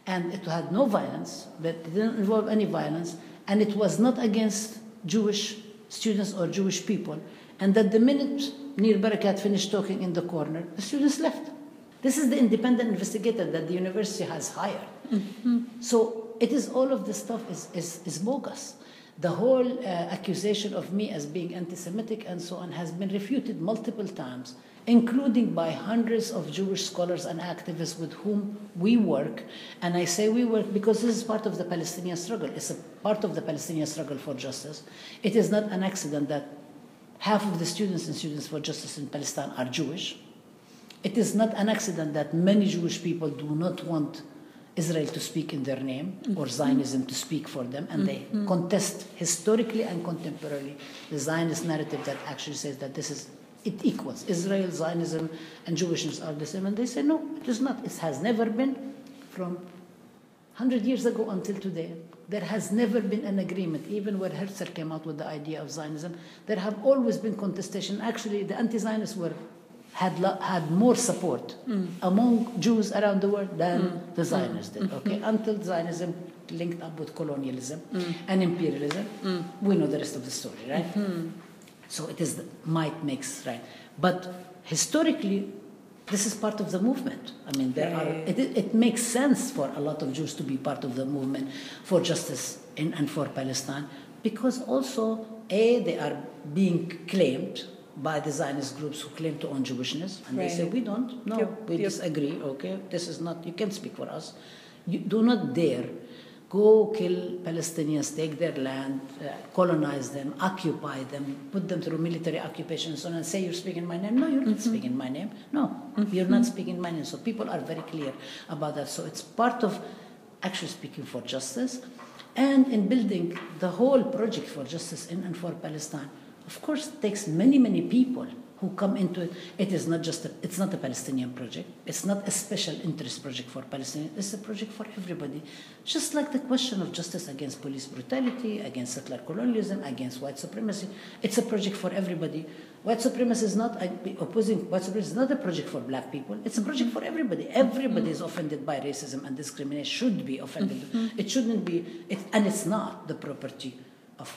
[SPEAKER 5] And it had no violence, that it didn't involve any violence, and it was not against Jewish students or Jewish people. And that the minute Nir Barakat finished talking in the corner, the students left. This is the independent investigator that the university has hired. Mm-hmm. So it is all of this stuff is, is, is bogus. The whole uh, accusation of me as being anti Semitic and so on has been refuted multiple times, including by hundreds of Jewish scholars and activists with whom we work. And I say we work because this is part of the Palestinian struggle. It's a part of the Palestinian struggle for justice. It is not an accident that half of the students in Students for Justice in Palestine are Jewish. It is not an accident that many Jewish people do not want Israel to speak in their name or Zionism to speak for them, and they mm-hmm. contest historically and contemporarily the Zionist narrative that actually says that this is it equals Israel, Zionism, and Jewishness are the same, and they say no, it is not. It has never been from 100 years ago until today. There has never been an agreement, even when Herzl came out with the idea of Zionism. There have always been contestation. Actually, the anti-Zionists were had had more support mm. among Jews around the world than mm. the Zionists did. Okay, mm. until Zionism linked up with colonialism and imperialism, we know the rest of the story, right? Mm-hmm. So it is the might makes right, but historically. This is part of the movement. I mean, there are. It, it makes sense for a lot of Jews to be part of the movement for justice in, and for Palestine because also, a they are being claimed by the Zionist groups who claim to own Jewishness, and they say we don't. No,
[SPEAKER 4] Yep,
[SPEAKER 5] we
[SPEAKER 4] yep.
[SPEAKER 5] disagree. Okay, this is not. You can speak for us. You do not dare go kill Palestinians, take their land, uh, colonize them, occupy them, put them through military occupation, and so on, and say you're speaking my name. No, you're not speaking my name. No, you're not speaking my name. So people are very clear about that. So it's part of actually speaking for justice, and in building the whole project for justice in and for Palestine. Of course, it takes many, many people who come into it. It is not just a, it's not a Palestinian project. It's not a special interest project for Palestinians. It's a project for everybody. Just like the question of justice against police brutality, against settler colonialism, against white supremacy. It's a project for everybody. White supremacy is not opposing white supremacy is not a project for black people. It's a project for everybody. Everybody is offended by racism and discrimination. Should be offended. Mm-hmm. It shouldn't be. It, and it's not the property of.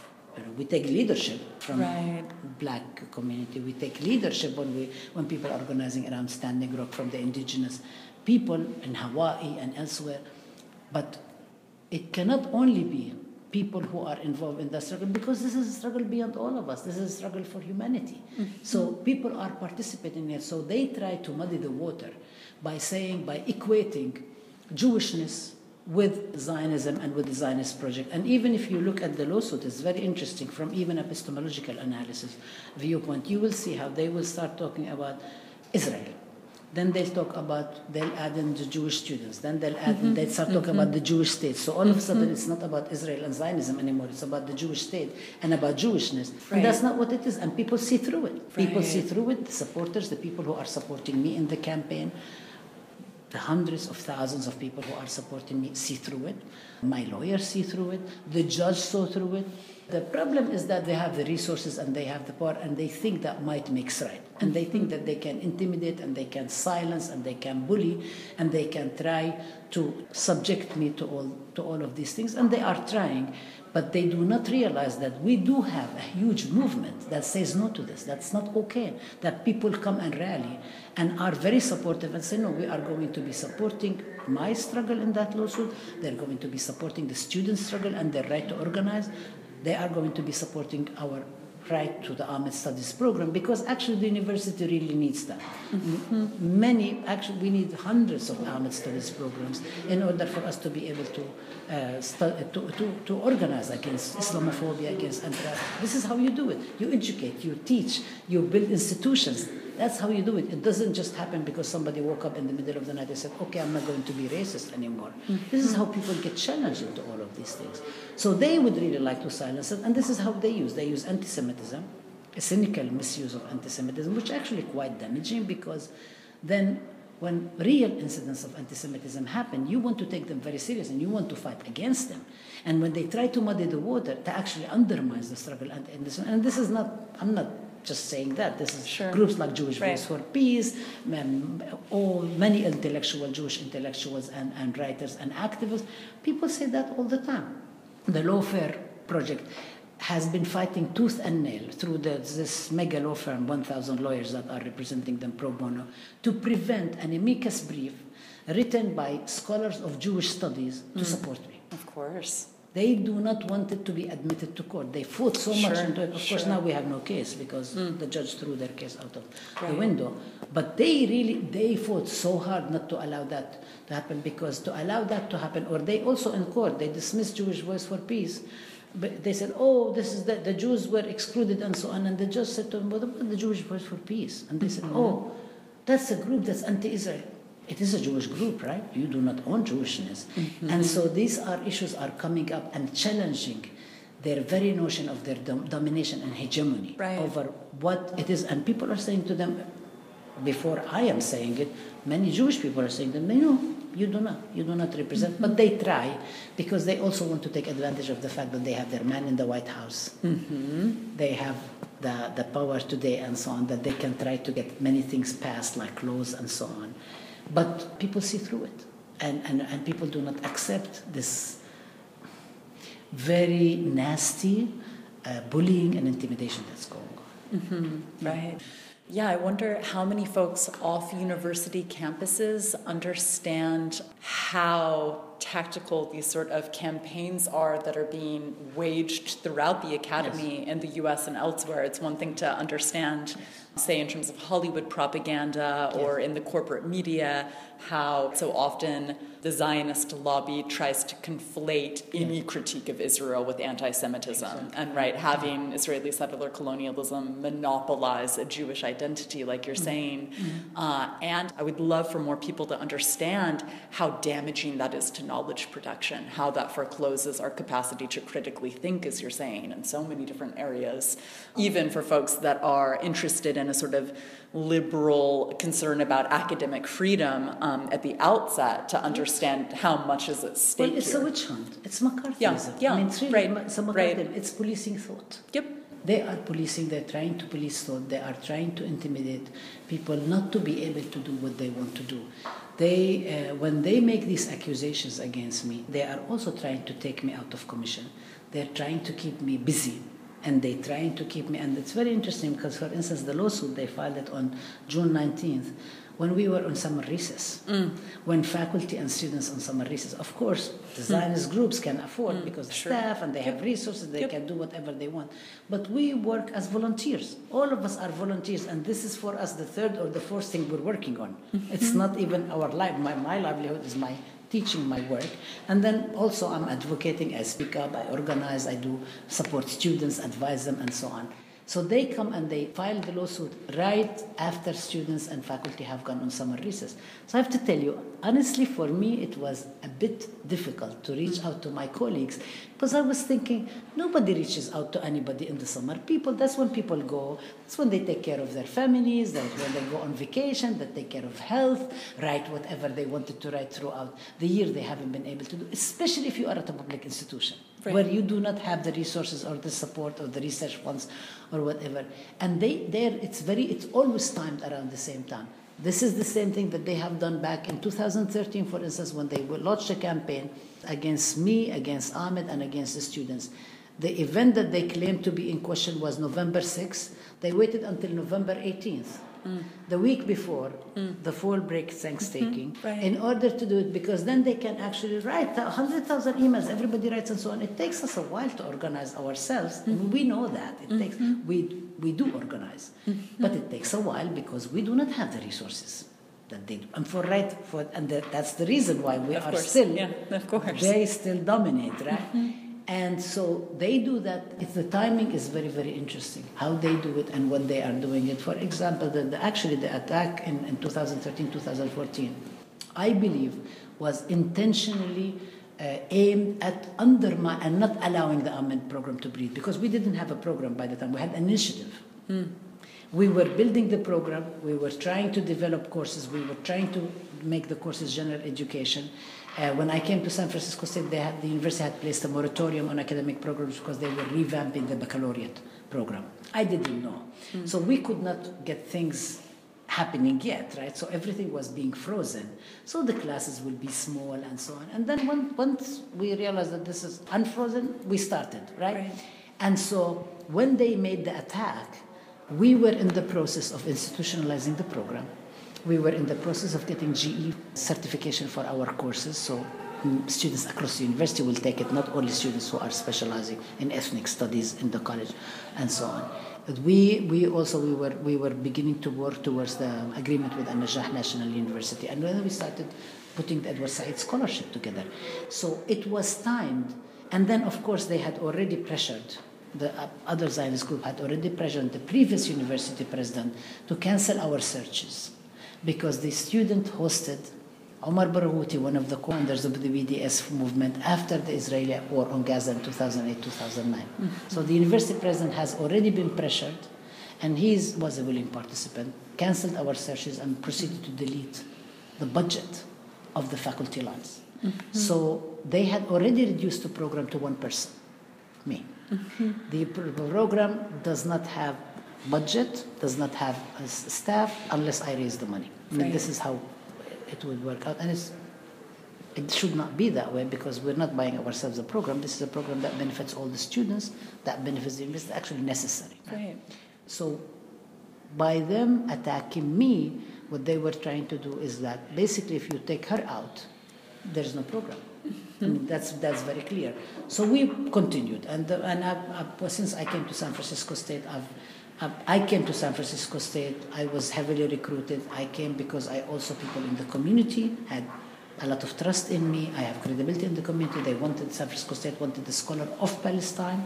[SPEAKER 5] We take leadership from
[SPEAKER 4] Right.
[SPEAKER 5] black community. We take leadership when we when people are organizing around Standing Rock from the indigenous people in Hawaii and elsewhere. But it cannot only be people who are involved in that struggle because this is a struggle beyond all of us. This is a struggle for humanity. Mm-hmm. So people are participating in it. So they try to muddy the water by saying, by equating Jewishness with Zionism and with the Zionist project. And even if you look at the lawsuit, it's very interesting from even epistemological analysis viewpoint. You will see how they will start talking about Israel. Then they'll talk about, they'll add in the Jewish students. Then they'll add, mm-hmm. they'll start talking mm-hmm. about the Jewish state. So all of a mm-hmm. sudden, it's not about Israel and Zionism anymore. It's about the Jewish state and about Jewishness.
[SPEAKER 4] Right.
[SPEAKER 5] And that's not what it is. And people see through it. People see through it. The supporters, the people who are supporting me in the campaign, the hundreds of thousands of people who are supporting me see through it. My lawyers see through it. The judge saw through it. The problem is that they have the resources and they have the power and they think that might makes right. And they think that they can intimidate and they can silence and they can bully and they can try to subject me to all, to all of these things. And they are trying. But they do not realize that we do have a huge movement that says no to this. That's not okay. That people come and rally and are very supportive and say, no, we are going to be supporting my struggle in that lawsuit. They're going to be supporting the student struggle and their right to organize. They are going to be supporting our right to the AMED Studies program because actually the university really needs that. Many, actually, we need hundreds of AMED Studies programs in order for us to be able to, uh, stu- to, to, to organize against Islamophobia, against anti This is how you do it. You educate, you teach, you build institutions. That's how you do it. It doesn't just happen because somebody woke up in the middle of the night and said, okay, I'm not going to be racist anymore. Mm-hmm. This is how people get challenged into all of these things. So they would really like to silence it, and this is how they use. They use anti-Semitism, a cynical misuse of anti-Semitism, which is actually quite damaging because then when real incidents of anti-Semitism happen, you want to take them very serious and you want to fight against them. And when they try to muddy the water, that actually undermines the struggle. And, and, this, and this is not, I'm not just saying that. This is
[SPEAKER 4] Sure.
[SPEAKER 5] groups like Jewish
[SPEAKER 4] Right.
[SPEAKER 5] Voice for Peace, all many intellectual Jewish intellectuals and, and writers and activists. People say that all the time. The Lawfare Project has been fighting tooth and nail through the, this mega law firm, 1,000 lawyers that are representing them pro bono, to prevent an amicus brief written by scholars of Jewish studies to mm. support me.
[SPEAKER 4] Of course.
[SPEAKER 5] They do not want it to be admitted to court. They fought so much
[SPEAKER 4] Sure,
[SPEAKER 5] into it. Of course, now we have no case because hmm. the judge threw their case out of the window. But they really they fought so hard not to allow that to happen because to allow that to happen, or they also in court they dismissed Jewish Voice for Peace. But they said, "Oh, this is that the Jews were excluded and so on." And the judge said to them, "What about the Jewish Voice for Peace?" And they said, mm-hmm. "Oh, that's a group that's anti-Israel." It is a Jewish group, right? You do not own Jewishness, mm-hmm. and so these are issues are coming up and challenging their very notion of their dom- domination and hegemony
[SPEAKER 4] Right.
[SPEAKER 5] over what it is. And people are saying to them, before I am saying it, many Jewish people are saying to them, no, you do not, you do not represent. Mm-hmm. But they try because they also want to take advantage of the fact that they have their man in the White House. Mm-hmm. They have the, the power today and so on that they can try to get many things passed like laws and so on. But people see through it. And, and, and people do not accept this very nasty uh, bullying and intimidation that's going on.
[SPEAKER 4] Right. Yeah, I wonder how many folks off university campuses understand how tactical these sort of campaigns are that are being waged throughout the academy in the US and elsewhere. It's one thing to understand, say, in terms of Hollywood propaganda or in the corporate media, how so often the Zionist lobby tries to conflate any critique of Israel with anti Semitism. And right, having Israeli settler colonialism monopolize a Jewish identity, like you're saying. Uh, and I would love for more people to understand how damaging that is to knowledge production, how that forecloses our capacity to critically think, as you're saying, in so many different areas, even for folks that are interested in a sort of liberal concern about academic freedom um, at the outset to understand how much is at stake
[SPEAKER 5] Well, it's
[SPEAKER 4] here.
[SPEAKER 5] a witch hunt. It's McCarthyism.
[SPEAKER 4] Yeah, yeah,
[SPEAKER 5] I mean, it's really
[SPEAKER 4] right, right.
[SPEAKER 5] It's policing thought.
[SPEAKER 4] Yep.
[SPEAKER 5] They are policing, they're trying to police thought, they are trying to intimidate people not to be able to do what they want to do. They, uh, when they make these accusations against me, they are also trying to take me out of commission. They're trying to keep me busy and they're trying to keep me, and it's very interesting because, for instance, the lawsuit, they filed it on June 19th when we were on summer recess, mm. when faculty and students on summer recess. Of course, the Zionist mm. groups can afford mm, because the
[SPEAKER 4] Sure.
[SPEAKER 5] staff and they have resources, they
[SPEAKER 4] Yep.
[SPEAKER 5] can do whatever they want. But we work as volunteers. All of us are volunteers, and this is for us the third or the fourth thing we're working on. Mm-hmm. It's not even our life. My, my livelihood is my teaching, my work. And then also I'm advocating, I speak up, I organize, I do support students, advise them, and so on. So they come and they file the lawsuit right after students and faculty have gone on summer recess. So I have to tell you, honestly, for me, it was a bit difficult to reach out to my colleagues because I was thinking nobody reaches out to anybody in the summer. People, that's when people go, that's when they take care of their families, that's when they go on vacation, they take care of health, write whatever they wanted to write throughout the year they haven't been able to do, especially if you are at a public institution
[SPEAKER 4] Right.
[SPEAKER 5] where you do not have the resources or the support or the research funds or whatever. And they there it's very it's always timed around the same time. This is the same thing that they have done back in 2013, for instance, when they launched a campaign against me, against AMED, and against the students. The event that they claimed to be in question was November 6th. They waited until November 18th, mm. the week before mm. the fall break Thanksgiving, mm-hmm.
[SPEAKER 4] Right.
[SPEAKER 5] in order to do it because then they can actually write 100,000 emails, everybody writes and so on. It takes us a while to organize ourselves. and mm-hmm. We know that. It takes, mm-hmm. we, we do organize. But it takes a while because we do not have the resources that they do. And for right, for, and that, that's the reason why we
[SPEAKER 4] Of
[SPEAKER 5] are
[SPEAKER 4] course,
[SPEAKER 5] still,
[SPEAKER 4] yeah, of course.
[SPEAKER 5] they still dominate, right? And so they do that. It's, the timing is very, very interesting. How they do it and what they are doing it. For example, the, the, actually the attack in, in 2013, 2014, I believe was intentionally uh, aimed at undermining and not allowing the AMED program to breathe because we didn't have a program by the time. We had an initiative. We were building the program, we were trying to develop courses, we were trying to make the courses general education. Uh, when I came to San Francisco State, they had, the university had placed a moratorium on academic programs because they were revamping the baccalaureate program. I didn't know. So we could not get things happening yet, right? So everything was being frozen. So the classes will be small and so on. And then when, once we realized that this is unfrozen, we started, right?
[SPEAKER 4] Right.
[SPEAKER 5] And so when they made the attack, we were in the process of institutionalizing the program. We were in the process of getting GE certification for our courses. So students across the university will take it, not only students who are specializing in ethnic studies in the college and so on. But we, we also we were, we were beginning to work towards the agreement with An-Najah National University. And then we started putting the Edward Said Scholarship together. So it was timed. And then, of course, they had already pressured the other Zionist group had already pressured the previous university president to cancel our searches because the student hosted Omar Barghouti, one of the founders of the BDS movement after the Israeli war on Gaza in 2008-2009. Mm-hmm. So the university president has already been pressured and he was a willing participant, cancelled our searches and proceeded to delete the budget of the faculty lines. Mm-hmm. So they had already reduced the program to one person, me. Mm-hmm. The program does not have budget, does not have staff unless I raise the money. I mean, this is how it would work out. And it's, it should not be that way because we're not buying ourselves a program. This is a program that benefits all the students, that benefits the university, actually necessary.
[SPEAKER 4] Right.
[SPEAKER 5] So by them attacking me, what they were trying to do is that basically if you take her out, there's no program. Mean, that's that's very clear. So we continued, and and I, I, since I came to San Francisco State, I've, I came to San Francisco State. I was heavily recruited. I came because I also people in the community had a lot of trust in me. I have credibility in the community. They wanted San Francisco State wanted a scholar of Palestine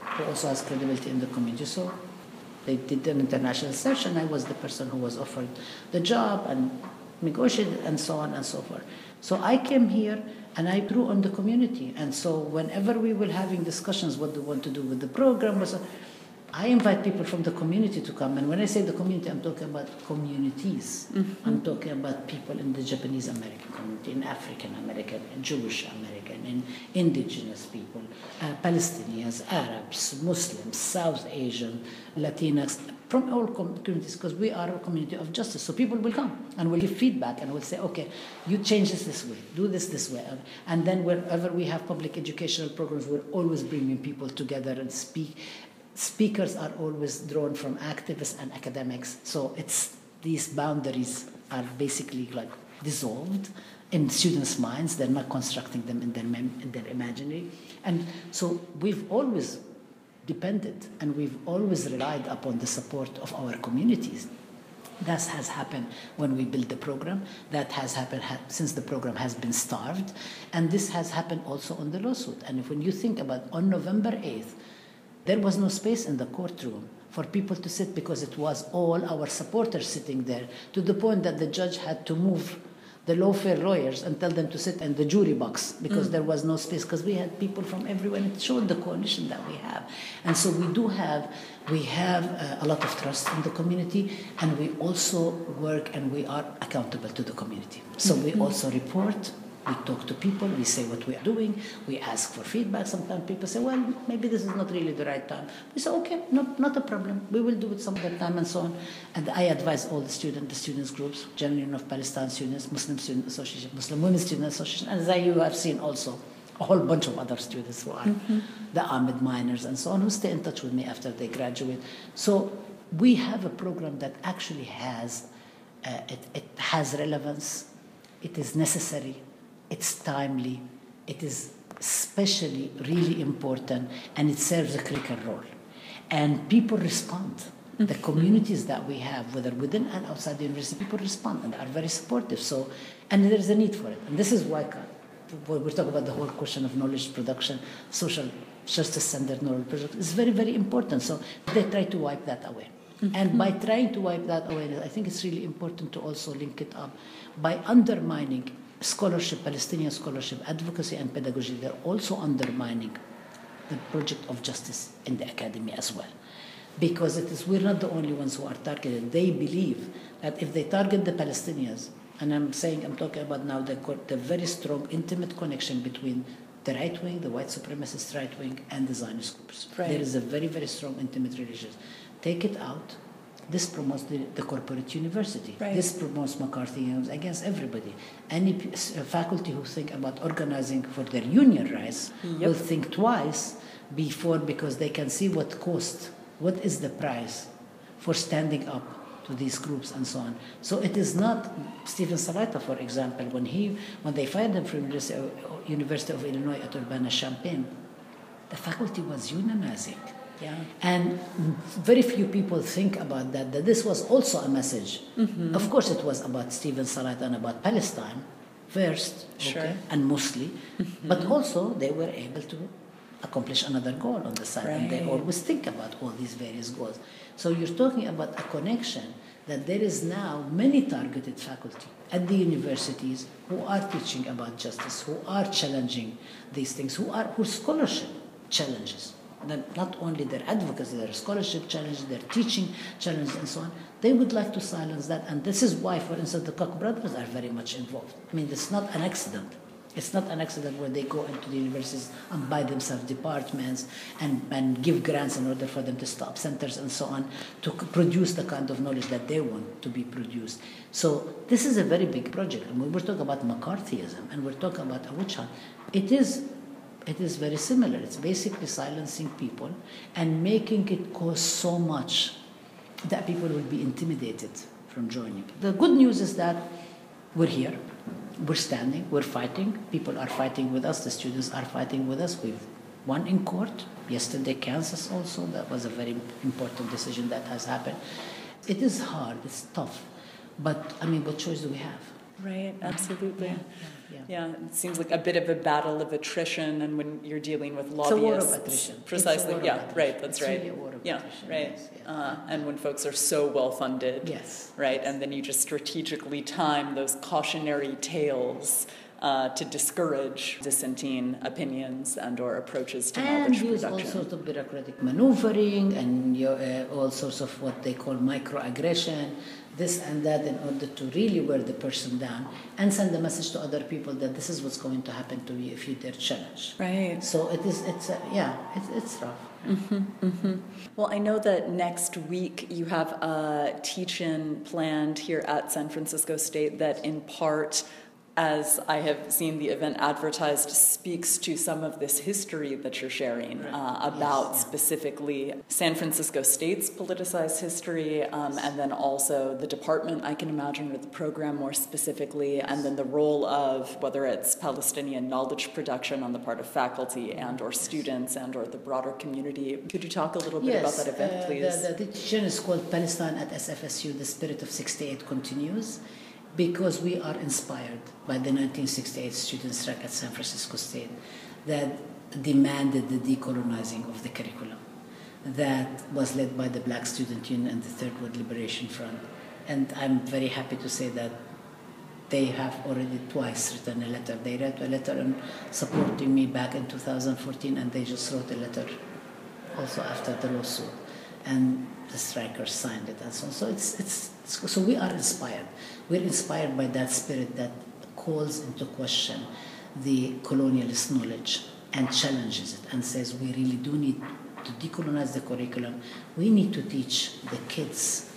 [SPEAKER 5] who also has credibility in the community. So they did an international search, and I was the person who was offered the job and negotiated and so on and so forth. So I came here and I drew on the community. And so whenever we were having discussions what they want to do with the program, was I invite people from the community to come. And when I say the community, I'm talking about communities. Mm-hmm. I'm talking about people in the Japanese American community, in African American, in Jewish American, in indigenous people, uh, Palestinians, Arabs, Muslims, South Asian, Latinx, from all communities, because we are a community of justice. So people will come and will give feedback and will say, okay, you change this this way, do this this way. And then wherever we have public educational programs, we're always bringing people together and speak speakers are always drawn from activists and academics. So it's these boundaries are basically like dissolved in students' minds. They're not constructing them in their, mem- in their imaginary. And so we've always depended and we've always relied upon the support of our communities. That has happened when we built the program. That has happened ha- since the program has been starved. And this has happened also on the lawsuit. And if when you think about on November 8th, there was no space in the courtroom for people to sit because it was all our supporters sitting there, to the point that the judge had to move the lawfare lawyers and tell them to sit in the jury box because mm. there was no space because we had people from everywhere and it showed the coalition that we have and so we do have we have uh, a lot of trust in the community and we also work and we are accountable to the community so mm-hmm. we also report we talk to people, we say what we are doing, we ask for feedback. Sometimes people say, well, maybe this is not really the right time. We say, okay, not, not a problem. We will do it some other time and so on. And I advise all the students, the students groups, General Union of Palestine students, Muslim Student Association, Muslim Women Student Association, and as you have seen also, a whole bunch of other students who are mm-hmm. the AMED minors and so on, who stay in touch with me after they graduate. So we have a program that actually has, uh, it, it has relevance, it is necessary, it's timely, it is especially really important, and it serves a critical role. And people respond. Mm-hmm. The communities that we have, whether within and outside the university, people respond and are very supportive. So, and there is a need for it. And this is why we're talking about the whole question of knowledge production, social justice centered knowledge production. It's very, very important. So they try to wipe that away. Mm-hmm. And by trying to wipe that away, I think it's really important to also link it up by undermining scholarship, Palestinian scholarship, advocacy, and pedagogy, they're also undermining the project of justice in the academy as well. Because it is, we're not the only ones who are targeted. They believe that if they target the Palestinians, and I'm saying, I'm talking about now the, the very strong, intimate connection between the right wing, the white supremacist right wing, and the Zionist groups. Right. There is a very, very strong, intimate relationship. Take it out, this promotes the, the corporate university. Right. This promotes McCarthyism against everybody. Any uh, faculty who think about organizing for their union rights yep. will think twice before because they can see what cost, what is the price for standing up to these groups and so on. So it is not Steven Salaita, for example, when he when they fired him from University of, University of Illinois at Urbana-Champaign, the faculty was unionizing.
[SPEAKER 4] Yeah.
[SPEAKER 5] And very few people think about that, that this was also a message.
[SPEAKER 4] Mm-hmm.
[SPEAKER 5] Of course, it was about Steven Salaita and about Palestine first,
[SPEAKER 4] Sure.
[SPEAKER 5] okay, and mostly, but also they were able to accomplish another goal on the side. And they always think about all these various goals. So you're talking about a connection that there is now many targeted faculty at the universities who are teaching about justice, who are challenging these things, who are whose scholarship challenges. That not only their advocacy, their scholarship challenges, their teaching challenges, and so on. They would like to silence that, and this is why, for instance, the Koch brothers are very much involved. I mean, it's not an accident. It's not an accident where they go into the universities and buy themselves departments and, and give grants in order for them to stop centers and so on to produce the kind of knowledge that they want to be produced. So this is a very big project. And we're talking about McCarthyism and we're talking about a witch hunt, it is it is very similar. It's basically silencing people and making it cost so much that people will be intimidated from joining. The good news is that we're here, we're standing, we're fighting. People are fighting with us, the students are fighting with us. We've won in court. Yesterday, Kansas also, that was a very important decision that has happened. It is hard, it's tough, but I mean, what choice do we have?
[SPEAKER 4] Right, absolutely.
[SPEAKER 5] Yeah, yeah.
[SPEAKER 4] Yeah, it seems like a bit of a battle of attrition, and when you're dealing with lobbyists,
[SPEAKER 5] war of attrition. It's a
[SPEAKER 4] precisely. yeah,
[SPEAKER 5] attrition.
[SPEAKER 4] right. That's
[SPEAKER 5] It's
[SPEAKER 4] right.
[SPEAKER 5] really a war of
[SPEAKER 4] yeah,
[SPEAKER 5] attrition,
[SPEAKER 4] right.
[SPEAKER 5] yes, yes.
[SPEAKER 4] Uh, and when folks are so well funded,
[SPEAKER 5] Yes.
[SPEAKER 4] right, and then you just strategically time those cautionary tales. Uh, to discourage dissenting opinions and or approaches to
[SPEAKER 5] and
[SPEAKER 4] knowledge
[SPEAKER 5] use all sorts of bureaucratic maneuvering and you uh, all sorts of what they call microaggression, this and that, in order to really wear the person down and send a message to other people that this is what's going to happen to you if you dare challenge.
[SPEAKER 4] Right.
[SPEAKER 5] So it is. It's uh, yeah. It's it's rough.
[SPEAKER 4] Well, I know that next week you have a teach-in planned here at San Francisco State that, in part, as I have seen the event advertised, speaks to some of this history that you're sharing uh, about
[SPEAKER 5] yeah.
[SPEAKER 4] specifically San Francisco State's politicized history, um, and then also the department, I can imagine, or the program more specifically, and then the role of whether it's Palestinian knowledge production on the part of faculty and or students and or the broader community. Could you talk a little bit about that event,
[SPEAKER 5] uh,
[SPEAKER 4] please?
[SPEAKER 5] The, the teaching is called Palestine at SFSU. The spirit of '68 continues. Because we are inspired by the 1968 student strike at San Francisco State that demanded the decolonizing of the curriculum, that was led by the Black Student Union and the Third World Liberation Front. And I'm very happy to say that they have already twice written a letter. They wrote a letter in supporting me back in 2014, and they just wrote a letter also after the lawsuit, and the strikers signed it and so on. So it's it's- so we are inspired. We're inspired by that spirit that calls into question the colonialist knowledge and challenges it and says we really do need to decolonize the curriculum. We need to teach the kids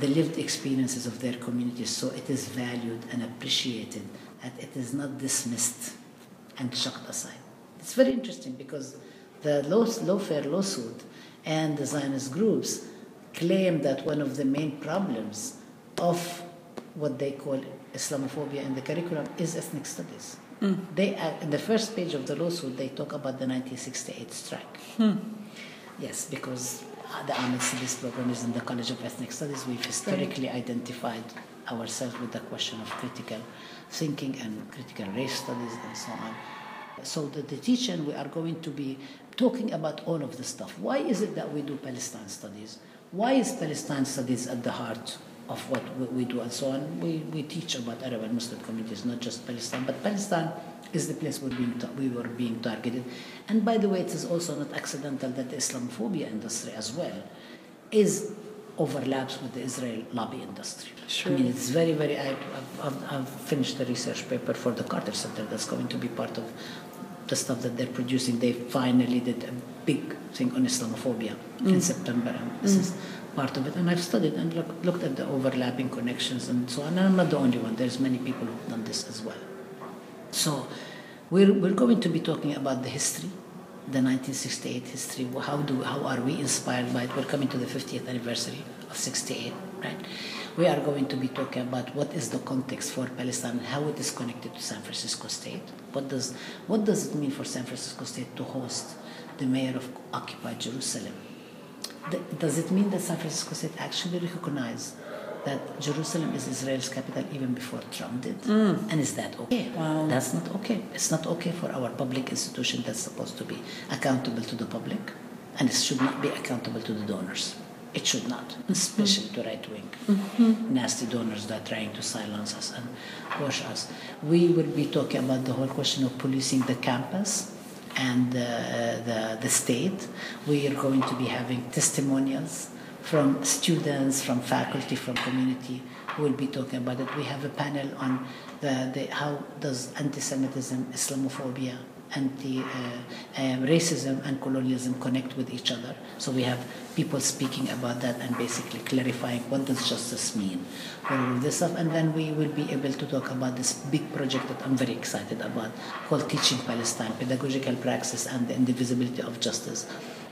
[SPEAKER 5] the lived experiences of their communities so it is valued and appreciated and it is not dismissed and chucked aside. It's very interesting because the law, lawfare lawsuit and the Zionist groups claim that one of the main problems of what they call Islamophobia in the curriculum is ethnic studies. They, uh, in the first page of the lawsuit, they talk about the 1968 strike. Yes, because uh, the AMED Studies program is in the College of Ethnic Studies. We've historically identified ourselves with the question of critical thinking and critical race studies and so on. So the, the teaching we are going to be talking about all of the stuff. Why is it that we do Palestine studies? Why is Palestine studies at the heart of what we, we do and so on? We, we teach about Arab and Muslim communities, not just Palestine, but Palestine is the place we're being ta- we were being targeted. And by the way, it is also not accidental that the Islamophobia industry as well is overlaps with the Israel lobby industry.
[SPEAKER 4] Sure.
[SPEAKER 5] I mean, it's very, very. I, I've, I've, I've finished the research paper for the Carter Center that's going to be part of the stuff that they're producing. They finally did a big thing on Islamophobia in mm. September, and this is mm. Part of it. And I've studied and look, looked at the overlapping connections and so on. And I'm not the only one. There's many people who've done this as well. So we're, we're going to be talking about the history, the 1968 history. How, do, how are we inspired by it? We're coming to the 50th anniversary of 68. right? We are going to be talking about what is the context for Palestine how it is connected to San Francisco State. What does what does it mean for San Francisco State to host the mayor of occupied Jerusalem? Does it mean that San Francisco State actually recognized that Jerusalem is Israel's capital even before Trump did? Mm. And is that okay?
[SPEAKER 4] Wow.
[SPEAKER 5] That's not okay. It's not okay for our public institution that's supposed to be accountable to the public, and it should not be accountable to the donors. It should not, mm-hmm. especially to right wing, mm-hmm. nasty donors that are trying to silence us and wash us. We will be talking about the whole question of policing the campus and the, the state. We are going to be having testimonials from students, from faculty, from community who will be talking about it. We have a panel on the, the how does anti-Semitism, Islamophobia, anti-racism, and colonialism connect with each other. So we have people speaking about that and basically clarifying what does justice mean all of this stuff. And then we will be able to talk about this big project that I'm very excited about called Teaching Palestine, Pedagogical Praxis and the Indivisibility of Justice.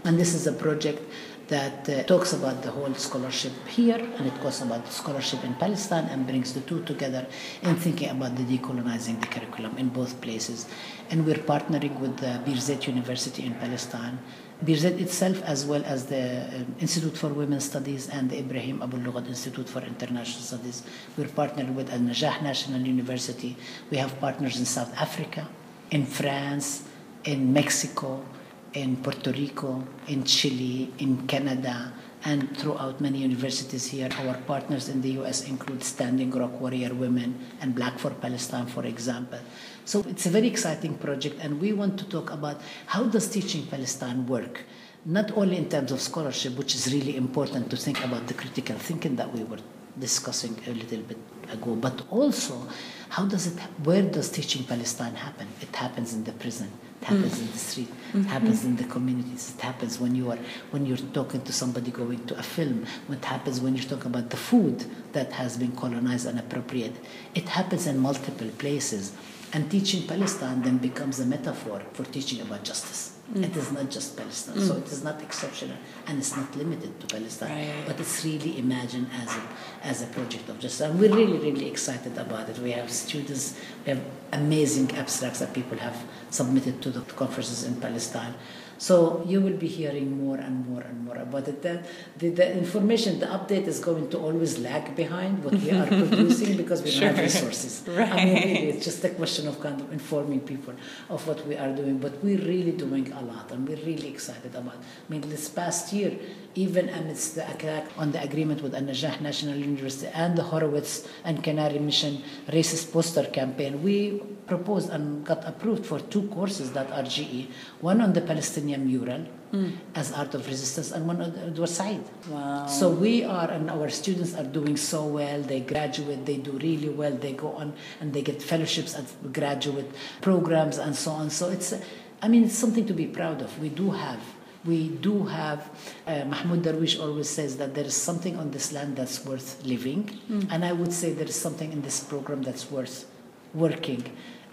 [SPEAKER 5] And this is a project that uh, talks about the whole scholarship here and it talks about scholarship in Palestine and brings the two together in thinking about the decolonizing the curriculum in both places. And we're partnering with the Birzeit University in Palestine, Birzeit itself, as well as the um, Institute for Women's Studies and the Ibrahim Abu Lughod Institute for International Studies. We're partnered with Al Najah National University. We have partners in South Africa, in France, in Mexico, in Puerto Rico, in Chile, in Canada, and throughout many universities here. Our partners in the US include Standing Rock Warrior Women and Black for Palestine, for example. So it's a very exciting project, and we want to talk about how does teaching Palestine work? Not only in terms of scholarship, which is really important to think about the critical thinking that we were discussing a little bit ago, but also how does it, where does teaching Palestine happen? It happens in the prison, it mm. happens in the street, it mm-hmm. happens in the communities, it happens when you are, when you're talking to somebody going to a film, what happens when you're talking about the food that has been colonized and appropriated. It happens in multiple places. And teaching Palestine then becomes a metaphor for teaching about justice. It is not just Palestine, so it is not exceptional and it's not limited to Palestine,
[SPEAKER 4] Right.
[SPEAKER 5] but it's really imagined as a, as a project of justice. And we're really, really excited about it. We have students, we have amazing abstracts that people have submitted to the conferences in Palestine. So you will be hearing more and more and more about it. The, the, the information, the update is going to always lag behind what we are producing because we don't have resources. Right. I mean, really, it's just a question of kind of informing people of what we are doing. But we're really doing a lot, and we're really excited about. I mean, this past year, even amidst the attack on the agreement with Al Najah National University and the Horowitz and Canary Mission racist poster campaign, we proposed and got approved for two courses that are GE. One on the Palestinian mural mm. as art of resistance, and one on Edward Said.
[SPEAKER 4] Wow.
[SPEAKER 5] So we are, and our students are doing so well. They graduate, they do really well. They go on and they get fellowships at graduate programs and so on. So it's, I mean, it's something to be proud of. We do have. We do have, uh, Mahmoud Darwish always says that there is something on this land that's worth living. Mm. And I would say there is something in this program that's worth working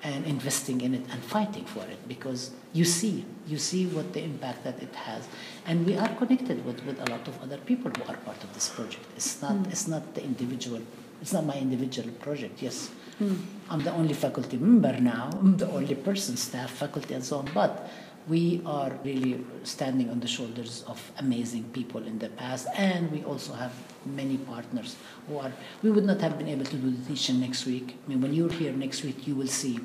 [SPEAKER 5] and investing in it and fighting for it because you see, you see what the impact that it has. And we are connected with, with a lot of other people who are part of this project. It's not, mm. it's not the individual, it's not my individual project, yes. Mm. I'm the only faculty member now, I'm the only person, staff, faculty, and so on. But we are really standing on the shoulders of amazing people in the past, and we also have many partners who are. We would not have been able to do the teaching next week. I mean, when you're here next week, you will see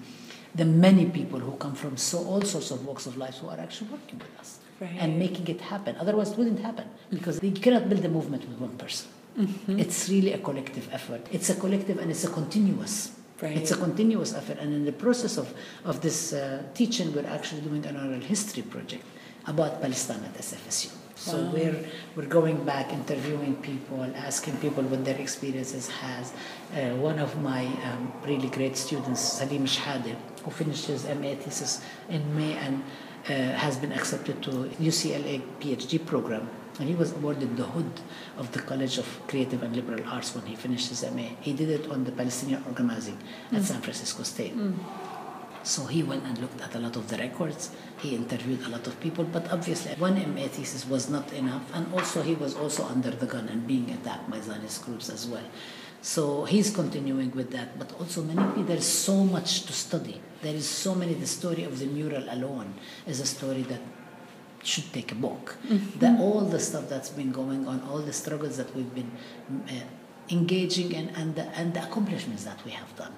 [SPEAKER 5] the many people who come from so all sorts of walks of life who are actually working with us
[SPEAKER 4] Right.
[SPEAKER 5] and making it happen. Otherwise, it wouldn't happen because you cannot build a movement with one person. Mm-hmm. It's really a collective effort. It's a collective and it's a continuous.
[SPEAKER 4] Right.
[SPEAKER 5] It's a continuous effort. And in the process of, of this uh, teaching, we're actually doing an oral history project about Palestine at SFSU. So
[SPEAKER 4] Wow.
[SPEAKER 5] we're, we're going back, interviewing people, asking people what their experiences has. Uh, one of my um, really great students, Salim Shhade, who finished his MA thesis in May and uh, has been accepted to UCLA PhD program. And he was awarded the hood of the College of Creative and Liberal Arts when he finished his MA. He did it on the Palestinian organizing at mm. San Francisco State. Mm. So he went and looked at a lot of the records. He interviewed a lot of people, but obviously one MA thesis was not enough. And also he was also under the gun and being attacked by Zionist groups as well. So he's continuing with that. But also many people, there's so much to study. There is so many, the story of the mural alone is a story that should take a book. Mm-hmm. The, all the stuff that's been going on, all the struggles that we've been uh, engaging in, and the, and the accomplishments that we have done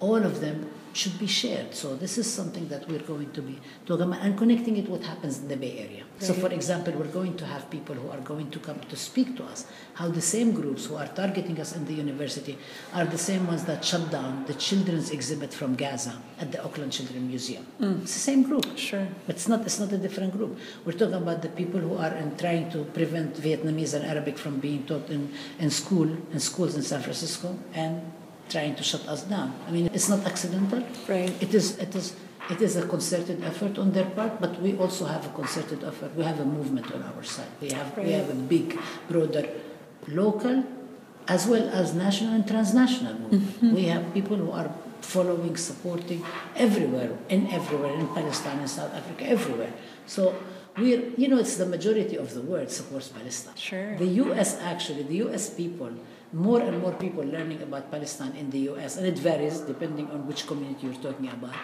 [SPEAKER 5] all of them should be shared. So this is something that we're going to be talking about and connecting it what happens in the Bay Area. So for example, we're going to have people who are going to come to speak to us how the same groups who are targeting us in the university are the same ones that shut down the children's exhibit from Gaza at the Oakland Children Museum. Mm. It's the same group.
[SPEAKER 4] Sure.
[SPEAKER 5] But It's not it's not a different group. We're talking about the people who are in trying to prevent Vietnamese and Arabic from being taught in, in school in schools in San Francisco and trying to shut us down. I mean, it's not accidental.
[SPEAKER 4] Right.
[SPEAKER 5] It is. It is. It is a concerted effort on their part, but we also have a concerted effort. We have a movement on our side. We have right. we have a big, broader, local, as well as national and transnational movement. Mm-hmm. We have people who are following, supporting everywhere, in everywhere, in Palestine, in South Africa, everywhere. So we're, you know, it's the majority of the world supports Palestine.
[SPEAKER 4] Sure.
[SPEAKER 5] The U.S. actually, the U.S. people more and more people learning about Palestine in the US, and it varies depending on which community you're talking about,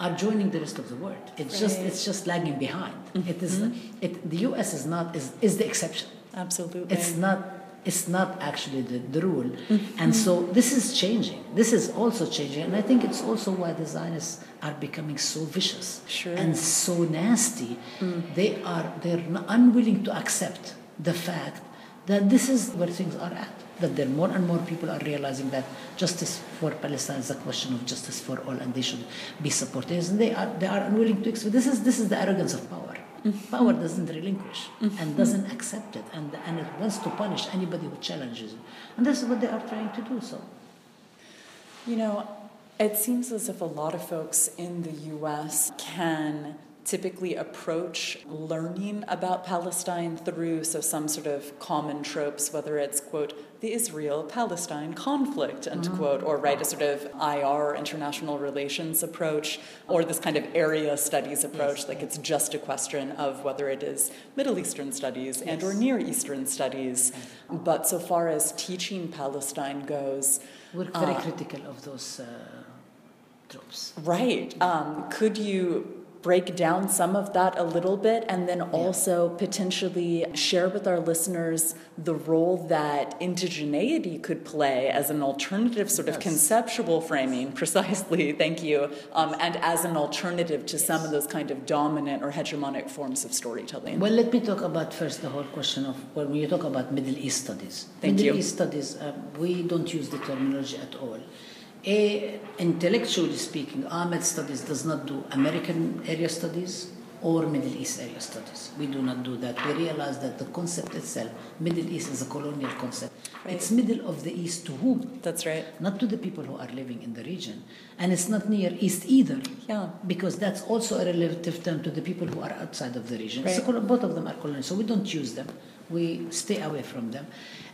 [SPEAKER 5] are joining the rest of the world. It's right. just it's just lagging behind. Mm-hmm. It is it, the US is not is, is the exception.
[SPEAKER 4] Absolutely.
[SPEAKER 5] It's not it's not actually the, the rule. Mm-hmm. And so this is changing. This is also changing. And I think it's also why the Zionists are becoming so vicious
[SPEAKER 4] sure.
[SPEAKER 5] and so nasty. Mm. They are they're unwilling to accept the fact that this is where things are at that there more and more people are realizing that justice for Palestine is a question of justice for all, and they should be supported. And they are they are unwilling to accept. This is this is the arrogance of power. Mm-hmm. Power doesn't relinquish mm-hmm. and doesn't accept it, and and it wants to punish anybody who challenges it. And this is what they are trying to do. So,
[SPEAKER 4] you know, it seems as if a lot of folks in the U.S. can typically approach learning about Palestine through so some sort of common tropes, whether it's quote the Israel-Palestine conflict, end mm-hmm. quote, or right a sort of IR international relations approach, or this kind of area studies approach, yes. like it's just a question of whether it is Middle Eastern studies yes. and or Near Eastern studies. But so far as teaching Palestine goes,
[SPEAKER 5] we're very uh, critical of those. Uh, tropes.
[SPEAKER 4] Right. Um, could you break down some of that a little bit and then also potentially share with our listeners the role that indigeneity could play as an alternative sort yes. of conceptual framing. Precisely. Thank you. Um, and as an alternative to yes. some of those kind of dominant or hegemonic forms of storytelling.
[SPEAKER 5] Well let me talk about first the whole question of when you talk about middle east studies.
[SPEAKER 4] Thank
[SPEAKER 5] middle
[SPEAKER 4] you.
[SPEAKER 5] east studies uh, we don't use the terminology at all a, intellectually speaking, AMED Studies does not do American area studies or Middle East area studies. We do not do that. We realize that the concept itself, Middle East is a colonial concept. Right. It's middle of the East to whom?
[SPEAKER 4] That's right.
[SPEAKER 5] Not to the people who are living in the region. And it's not near East either.
[SPEAKER 4] Yeah.
[SPEAKER 5] Because that's also a relative term to the people who are outside of the region.
[SPEAKER 4] Right.
[SPEAKER 5] So both of them are colonial. So we don't use them. We stay away from them.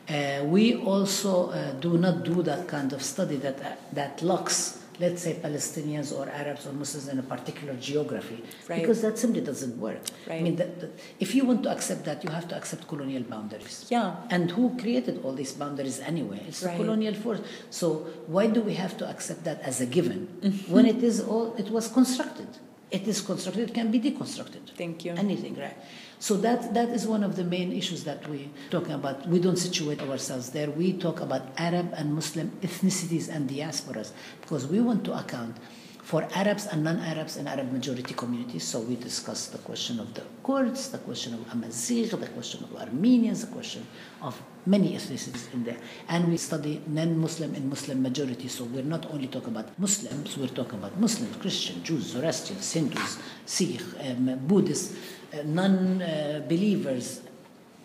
[SPEAKER 5] Uh, we also uh, do not do that kind of study that, uh, that locks, let's say, Palestinians or Arabs or Muslims in a particular geography,
[SPEAKER 4] right.
[SPEAKER 5] because that simply doesn't work.
[SPEAKER 4] Right.
[SPEAKER 5] I mean, that, that if you want to accept that, you have to accept colonial boundaries.
[SPEAKER 4] Yeah.
[SPEAKER 5] And who created all these boundaries anyway? It's
[SPEAKER 4] right.
[SPEAKER 5] the colonial force. So why do we have to accept that as a given mm-hmm. when it is all it was constructed? It is constructed. It can be deconstructed.
[SPEAKER 4] Thank you.
[SPEAKER 5] Anything, right? So that, that is one of the main issues that we're talking about. We don't situate ourselves there. We talk about Arab and Muslim ethnicities and diasporas because we want to account for Arabs and non-Arabs in Arab majority communities. So we discuss the question of the Kurds, the question of Amazigh, the question of Armenians, the question of many ethnicities in there. And we study non-Muslim and Muslim majority. So we're not only talking about Muslims, we're talking about Muslims, Christians, Jews, Zoroastrians, Hindus, Sikh, um, Buddhists, Uh, non-believers,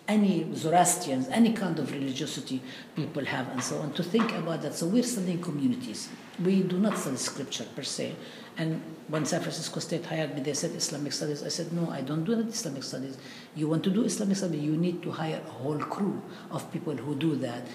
[SPEAKER 5] any Zoroastrians, any kind of religiosity people have, and so on, to think about that. So we're studying communities. We do not study scripture per se. And when San Francisco State hired me, they said Islamic studies. I said, no, I don't do Islamic studies. You want to do Islamic studies, you need to hire a whole crew of people who do that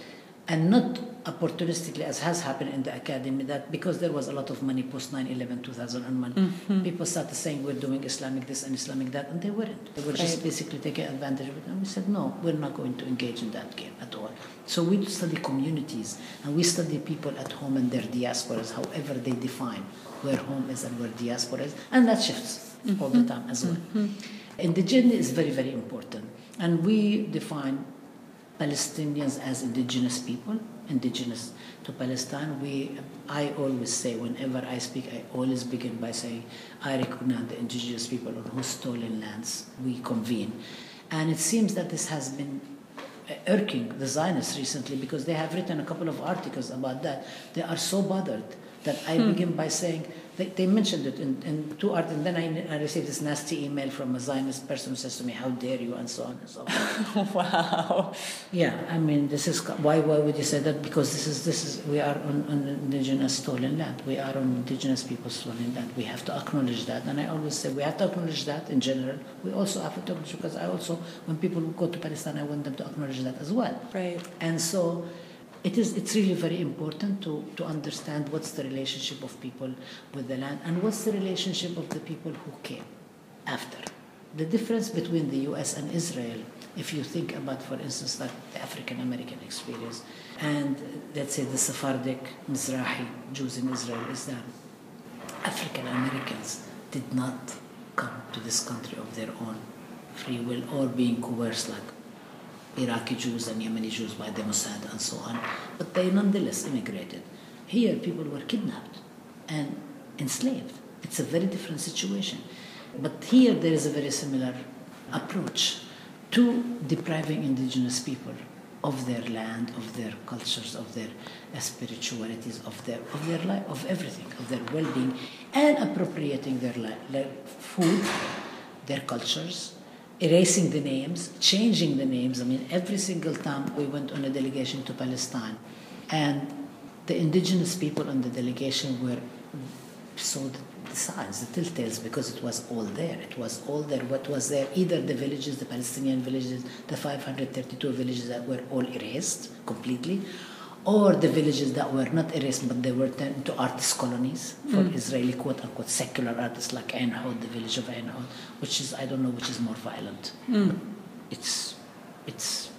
[SPEAKER 5] and not opportunistically as has happened in the academy that because there was a lot of money post 9-11 2001
[SPEAKER 4] Mm-hmm.
[SPEAKER 5] people started saying we're doing islamic this and islamic that and they weren't. They were just
[SPEAKER 4] Right.
[SPEAKER 5] basically taking advantage of it. And we said no we're not going to engage in that game at all. So we study communities and we study people at home and their diasporas however they define where home is and where diaspora is and that shifts all the time as well. And the indigeneity is very very important. And we define Palestinians as indigenous people, indigenous to Palestine. We, I always say, whenever I speak, I always begin by saying, I recognize the indigenous people on whose stolen lands we convene. And it seems that this has been irking the Zionists recently because they have written a couple of articles about that. They are so bothered that I hmm. begin by saying, they, they mentioned it in, in two articles, and then I, I received this nasty email from a Zionist person who says to me, How dare you, and so on and so forth.
[SPEAKER 4] wow.
[SPEAKER 5] Yeah, I mean, this is why. Why would you say that? Because this is this is we are on, on indigenous stolen land. We are on indigenous people's stolen land. We have to acknowledge that, and I always say we have to acknowledge that in general. We also have to acknowledge because I also, when people go to Palestine, I want them to acknowledge that as well.
[SPEAKER 4] Right.
[SPEAKER 5] And so it is it's really very important to, to understand what's the relationship of people with the land and what's the relationship of the people who came after. The difference between the US and Israel, if you think about, for instance, like the African American experience, and let's say the Sephardic Mizrahi Jews in Israel, is that African Americans did not come to this country of their own free will or being coerced like Iraqi Jews and Yemeni Jews by the Mossad and so on, but they nonetheless immigrated. Here, people were kidnapped and enslaved. It's a very different situation. But here, there is a very similar approach to depriving indigenous people of their land, of their cultures, of their spiritualities, of their of their life, of everything, of their well-being, and appropriating their li- their food, their cultures, erasing the names, changing the names. I mean, every single time we went on a delegation to Palestine, and the indigenous people on the delegation were saw the, signs, the telltales, because it was all there. It was all there. What was there? Either the villages, the Palestinian villages, the 532 villages that were all erased completely, or the villages that were not erased but they were turned into artist colonies for hmm. Israeli quote unquote secular artists like Ein Hod, the village of Ein Hod, which is I don't know which is more violent. Hmm. But It's it's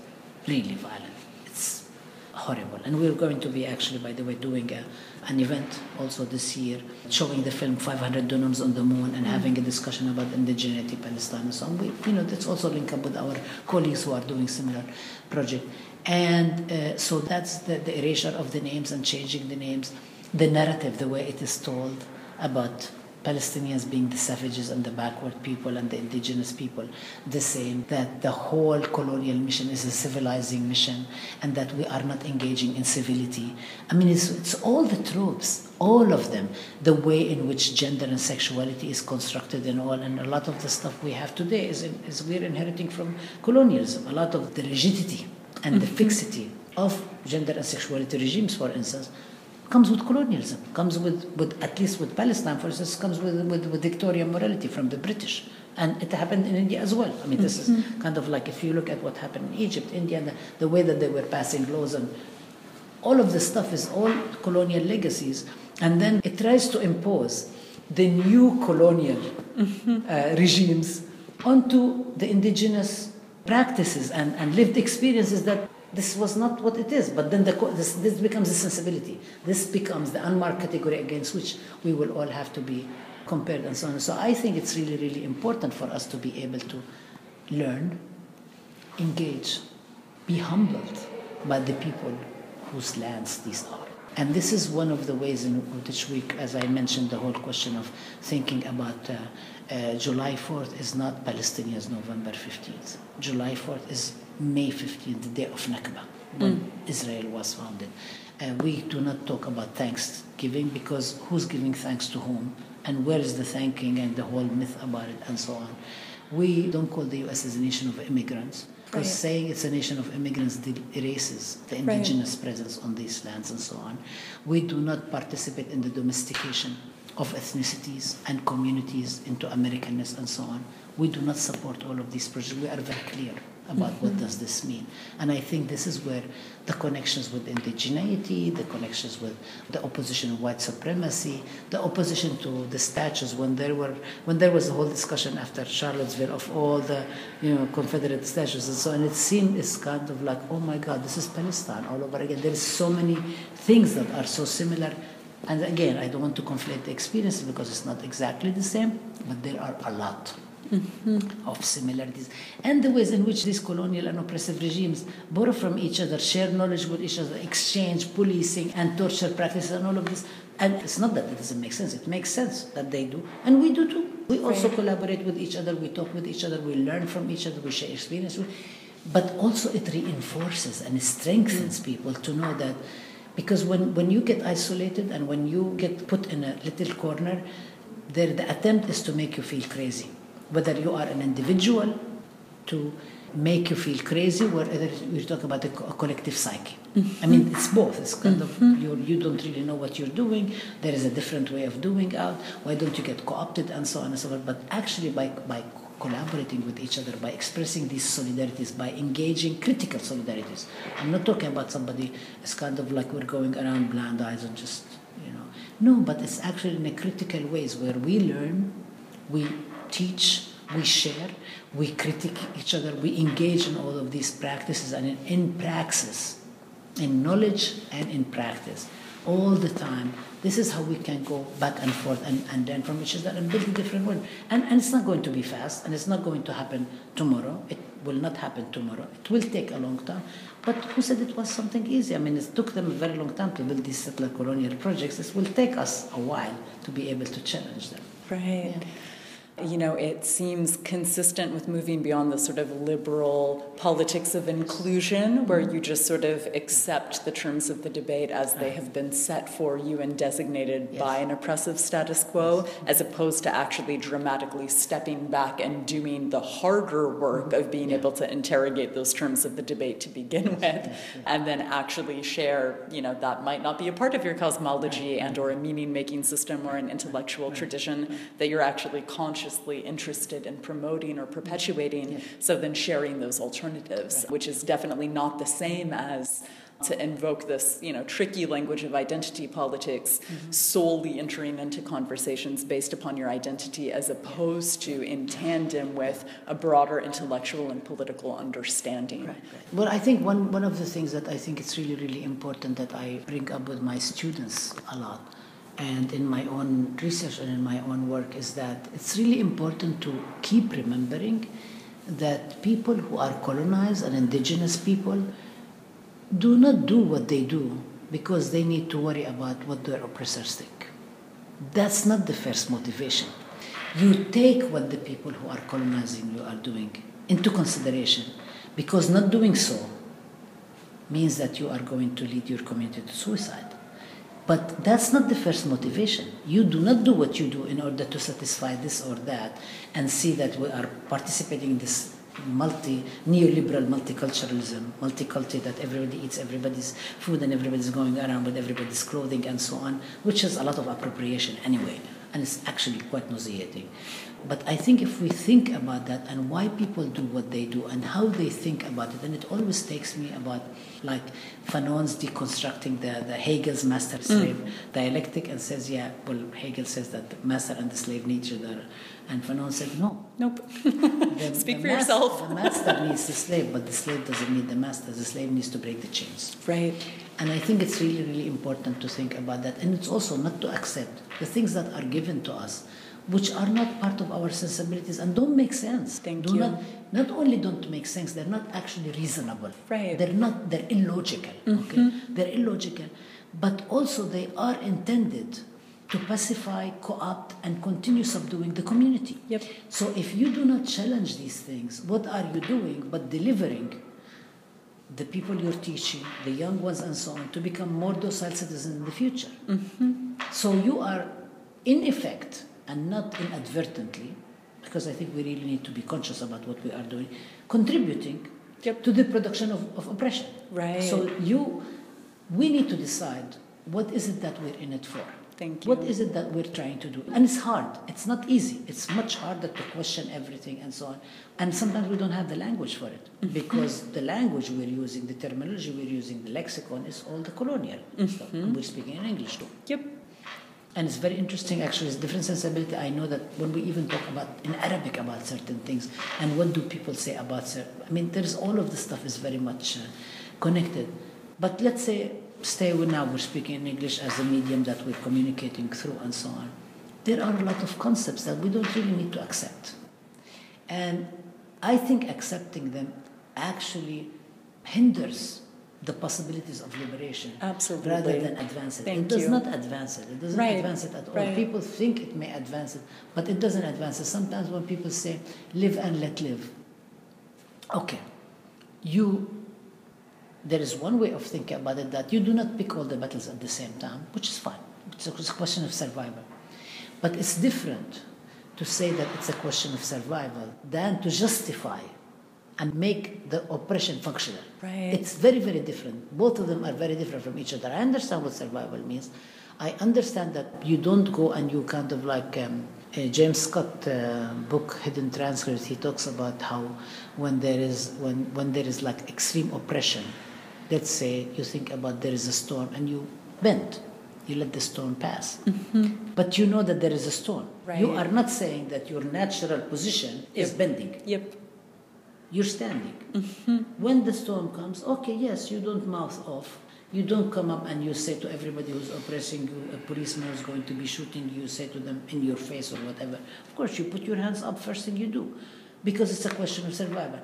[SPEAKER 5] really violent. It's horrible. And we're going to be actually, by the way, doing a, an event also this year, showing the film 500 Dunams on the Moon and hmm. having a discussion about indigeneity, Palestine, and so on. We, you know, that's also linked up with our colleagues who are doing similar project. And uh, so that's the, the erasure of the names and changing the names, the narrative, the way it is told about Palestinians being the savages and the backward people and the indigenous people, the same, that the whole colonial mission is a civilizing mission and that we are not engaging in civility. I mean, it's, it's all the tropes, all of them, the way in which gender and sexuality is constructed and all, and a lot of the stuff we have today is, in, is we're inheriting from colonialism. A lot of the rigidity and the fixity of gender and sexuality regimes, for instance, comes with colonialism, comes with, with at least with Palestine, for instance, comes with, with, with Victorian morality from the British. And it happened in India as well. I mean, this is kind of like if you look at what happened in Egypt, India, and the, the way that they were passing laws and all of this stuff is all colonial legacies. And then it tries to impose the new colonial uh, regimes onto the indigenous practices and, and lived experiences that this was not what it is. But then the, this, this becomes a sensibility. This becomes the unmarked category against which we will all have to be compared and so on. So I think it's really, really important for us to be able to learn, engage, be humbled by the people whose lands these are. And this is one of the ways in which we, as I mentioned, the whole question of thinking about uh, uh, July 4th is not Palestinians' November 15th. July 4th is May 15th, the day of Nakba, when Israel was founded. Uh, we do not talk about thanksgiving because who's giving thanks to whom and where is the thanking and the whole myth about it and so on. We don't call the US as a nation of immigrants because
[SPEAKER 4] Right.
[SPEAKER 5] saying it's a nation of immigrants erases the
[SPEAKER 4] Right.
[SPEAKER 5] indigenous presence on these lands and so on. We do not participate in the domestication of ethnicities and communities into Americanness and so on. We do not support all of these projects. We are very clear about mm-hmm. what does this mean. And I think this is where the connections with indigeneity, the connections with the opposition of white supremacy, the opposition to the statues when there were when there was a whole discussion after Charlottesville of all the you know Confederate statues and so on. It seemed it's kind of like, oh my God, this is Palestine all over again. There is so many things that are so similar. And again, I don't want to conflate the experiences because it's not exactly the same, but there are a lot mm-hmm. of similarities. And the ways in which these colonial and oppressive regimes borrow from each other, share knowledge with each other, exchange policing and torture practices and all of this. And it's not that it doesn't make sense, it makes sense that they do. And we do too. We also right. collaborate with each other, we talk with each other, we learn from each other, we share experience but also it reinforces and strengthens mm. people to know that because when, when you get isolated and when you get put in a little corner there the attempt is to make you feel crazy whether you are an individual to make you feel crazy, whether you're talking about a, collective psyche. Mm-hmm. I mean, it's both. It's kind mm-hmm. of you you don't really know what you're doing. There is a different way of doing out. Why don't you get co-opted and so on and so forth? But actually, by by collaborating with each other, by expressing these solidarities, by engaging critical solidarities. I'm not talking about somebody. It's kind of like we're going around blind eyes and just you know. No, but it's actually in a critical ways where we learn, we teach, we share, we critique each other, we engage in all of these practices and in, in praxis, in knowledge and in practice, all the time. This is how we can go back and forth and, and learn from each other and build a different world. And, and it's not going to be fast and it's not going to happen tomorrow. It will not happen tomorrow. It will take a long time. But who said it was something easy? I mean, it took them a very long time to build these settler colonial projects. This will take us a while to be able to challenge them.
[SPEAKER 4] Right. Yeah you know, it seems consistent with moving beyond the sort of liberal politics of inclusion, where you just sort of accept the terms of the debate as they have been set for you and designated yes. by an oppressive status quo, as opposed to actually dramatically stepping back and doing the harder work of being yeah. able to interrogate those terms of the debate to begin with, and then actually share, you know, that might not be a part of your cosmology and or a meaning-making system or an intellectual tradition that you're actually conscious consciously interested in promoting or perpetuating, yeah. so then sharing those alternatives, right. which is definitely not the same as to invoke this, you know, tricky language of identity politics, mm-hmm. solely entering into conversations based upon your identity, as opposed to in tandem with a broader intellectual and political understanding. Right,
[SPEAKER 5] right. Well, I think one one of the things that I think it's really really important that I bring up with my students a lot and in my own research and in my own work is that it's really important to keep remembering that people who are colonized and indigenous people do not do what they do because they need to worry about what their oppressors think. That's not the first motivation. You take what the people who are colonizing you are doing into consideration because not doing so means that you are going to lead your community to suicide. But that's not the first motivation. You do not do what you do in order to satisfy this or that and see that we are participating in this multi neoliberal multiculturalism, multiculti that everybody eats everybody's food and everybody's going around with everybody's clothing and so on, which is a lot of appropriation anyway, and it's actually quite nauseating. But I think if we think about that and why people do what they do and how they think about it, and it always takes me about like Fanon's deconstructing the, the Hegel's master slave mm. dialectic and says, yeah, well, Hegel says that the master and the slave need each other. And Fanon said, no.
[SPEAKER 4] Nope. the,
[SPEAKER 5] Speak
[SPEAKER 4] the for yourself.
[SPEAKER 5] the master needs the slave, but the slave doesn't need the master. The slave needs to break the chains.
[SPEAKER 4] Right.
[SPEAKER 5] And I think it's really, really important to think about that. And it's also not to accept the things that are given to us which are not part of our sensibilities and don't make sense.
[SPEAKER 4] Thank
[SPEAKER 5] Do
[SPEAKER 4] you.
[SPEAKER 5] Not, not only don't make sense, they're not actually reasonable.
[SPEAKER 4] Right.
[SPEAKER 5] They're not. They're illogical. Mm-hmm. Okay. They're illogical, but also they are intended to pacify, co-opt, and continue subduing the community.
[SPEAKER 4] Yep.
[SPEAKER 5] So if you do not challenge these things, what are you doing but delivering? the people you're teaching, the young ones, and so on, to become more docile citizens in the future. Mm-hmm. So you are, in effect, and not inadvertently, because I think we really need to be conscious about what we are doing, contributing yep. to the production of, of oppression.
[SPEAKER 4] Right.
[SPEAKER 5] So you, we need to decide what is it that we're in it for.
[SPEAKER 4] Thank you.
[SPEAKER 5] What is it that we're trying to do? And it's hard. It's not easy. It's much harder to question everything and so on. And sometimes we don't have the language for it
[SPEAKER 4] Mm-hmm.
[SPEAKER 5] because the language we're using, the terminology we're using, the lexicon is all the colonial.
[SPEAKER 4] Mm-hmm.
[SPEAKER 5] And we're speaking in English too.
[SPEAKER 4] Yep.
[SPEAKER 5] And it's very interesting, actually, it's different sensibility. I know that when we even talk about in Arabic about certain things, and what do people say about certain, I mean, there's all of this stuff is very much uh, connected. But let's say, stay with now, we're speaking in English as a medium that we're communicating through and so on. There are a lot of concepts that we don't really need to accept. And I think accepting them actually hinders the possibilities of liberation
[SPEAKER 4] Absolutely.
[SPEAKER 5] rather than advance it.
[SPEAKER 4] Thank
[SPEAKER 5] it does
[SPEAKER 4] you.
[SPEAKER 5] not advance it. It doesn't
[SPEAKER 4] Right,
[SPEAKER 5] advance it at all.
[SPEAKER 4] right.
[SPEAKER 5] People think it may advance it, but it doesn't advance it. Sometimes when people say, live and let live, okay, you, there is one way of thinking about it that you do not pick all the battles at the same time, which is fine. It's a, it's a question of survival. But it's different to say that it's a question of survival than to justify and make the oppression functional.
[SPEAKER 4] Right.
[SPEAKER 5] It's very, very different. Both of them are very different from each other. I understand what survival means. I understand that you don't go and you kind of like um, James Scott uh, book Hidden Transcripts. He talks about how when there is when when there is like extreme oppression, let's say you think about there is a storm and you bend, you let the storm pass, but you know that there is a storm. You are not saying that your natural position is bending.
[SPEAKER 4] Yep.
[SPEAKER 5] You're standing. Mm-hmm. When the storm comes, okay, yes, you don't mouth off. You don't come up and you say to everybody who's oppressing you, a policeman is going to be shooting you, say to them in your face or whatever. Of course, you put your hands up first thing you do because it's a question of survival.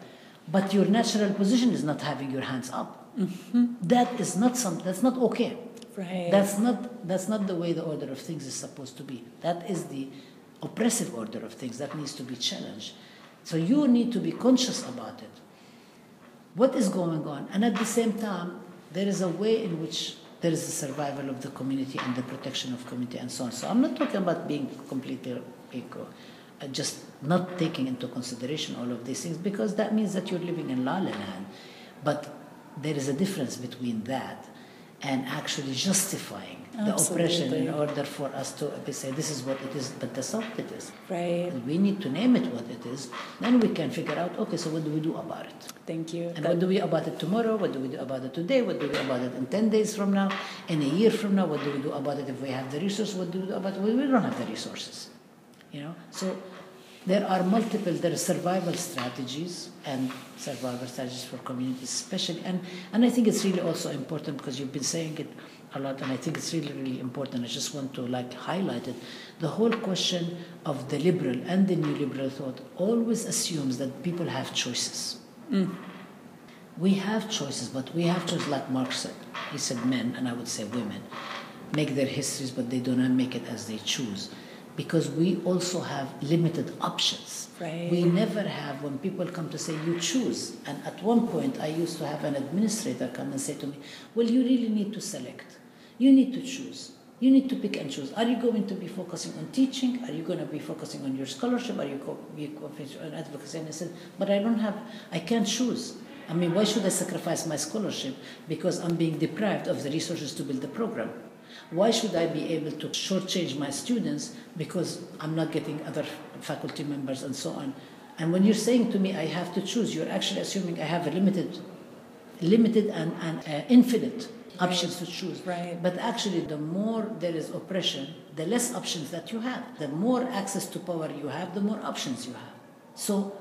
[SPEAKER 5] But your natural position is not having your hands up. Mm-hmm. That is not some, that's not okay.
[SPEAKER 4] Right.
[SPEAKER 5] That's not, that's not the way the order of things is supposed to be. That is the oppressive order of things that needs to be challenged. So you need to be conscious about it. What is going on? And at the same time, there is a way in which there is the survival of the community and the protection of community and so on. So I'm not talking about being completely eco, uh, just not taking into consideration all of these things because that means that you're living in la la land. But there is a difference between that and actually justifying the oppression in order for us to say this is what it is, but that's not what it is.
[SPEAKER 4] Right.
[SPEAKER 5] We need to name it what it is. Then we can figure out, okay, so what do we do about it?
[SPEAKER 4] Thank you.
[SPEAKER 5] And
[SPEAKER 4] That-
[SPEAKER 5] what do we about it tomorrow? What do we do about it today? What do we about it in 10 days from now? In a year from now? What do we do about it if we have the resources? What do we do about it? Well, we don't have the resources. You know? So there are multiple, there are survival strategies and survival strategies for communities especially. And, and I think it's really also important because you've been saying it a lot and I think it's really, really important. I just want to like highlight it. The whole question of the liberal and the new liberal thought always assumes that people have choices. Mm. We have choices, but we have choices like Marx said. He said men, and I would say women, make their histories, but they do not make it as they choose. Because we also have limited options.
[SPEAKER 4] Right.
[SPEAKER 5] We never have, when people come to say, you choose. And at one point, I used to have an administrator come and say to me, well, you really need to select. You need to choose. You need to pick and choose. Are you going to be focusing on teaching? Are you going to be focusing on your scholarship? Are you going to be on advocacy? And I said, but I don't have, I can't choose. I mean, why should I sacrifice my scholarship because I'm being deprived of the resources to build the program? Why should I be able to shortchange my students because I'm not getting other faculty members and so on? And when you're saying to me, I have to choose, you're actually assuming I have a limited, limited and, and uh, infinite options to choose.
[SPEAKER 4] Right.
[SPEAKER 5] But actually, the more there is oppression, the less options that you have. The more access to power you have, the more options you have. So,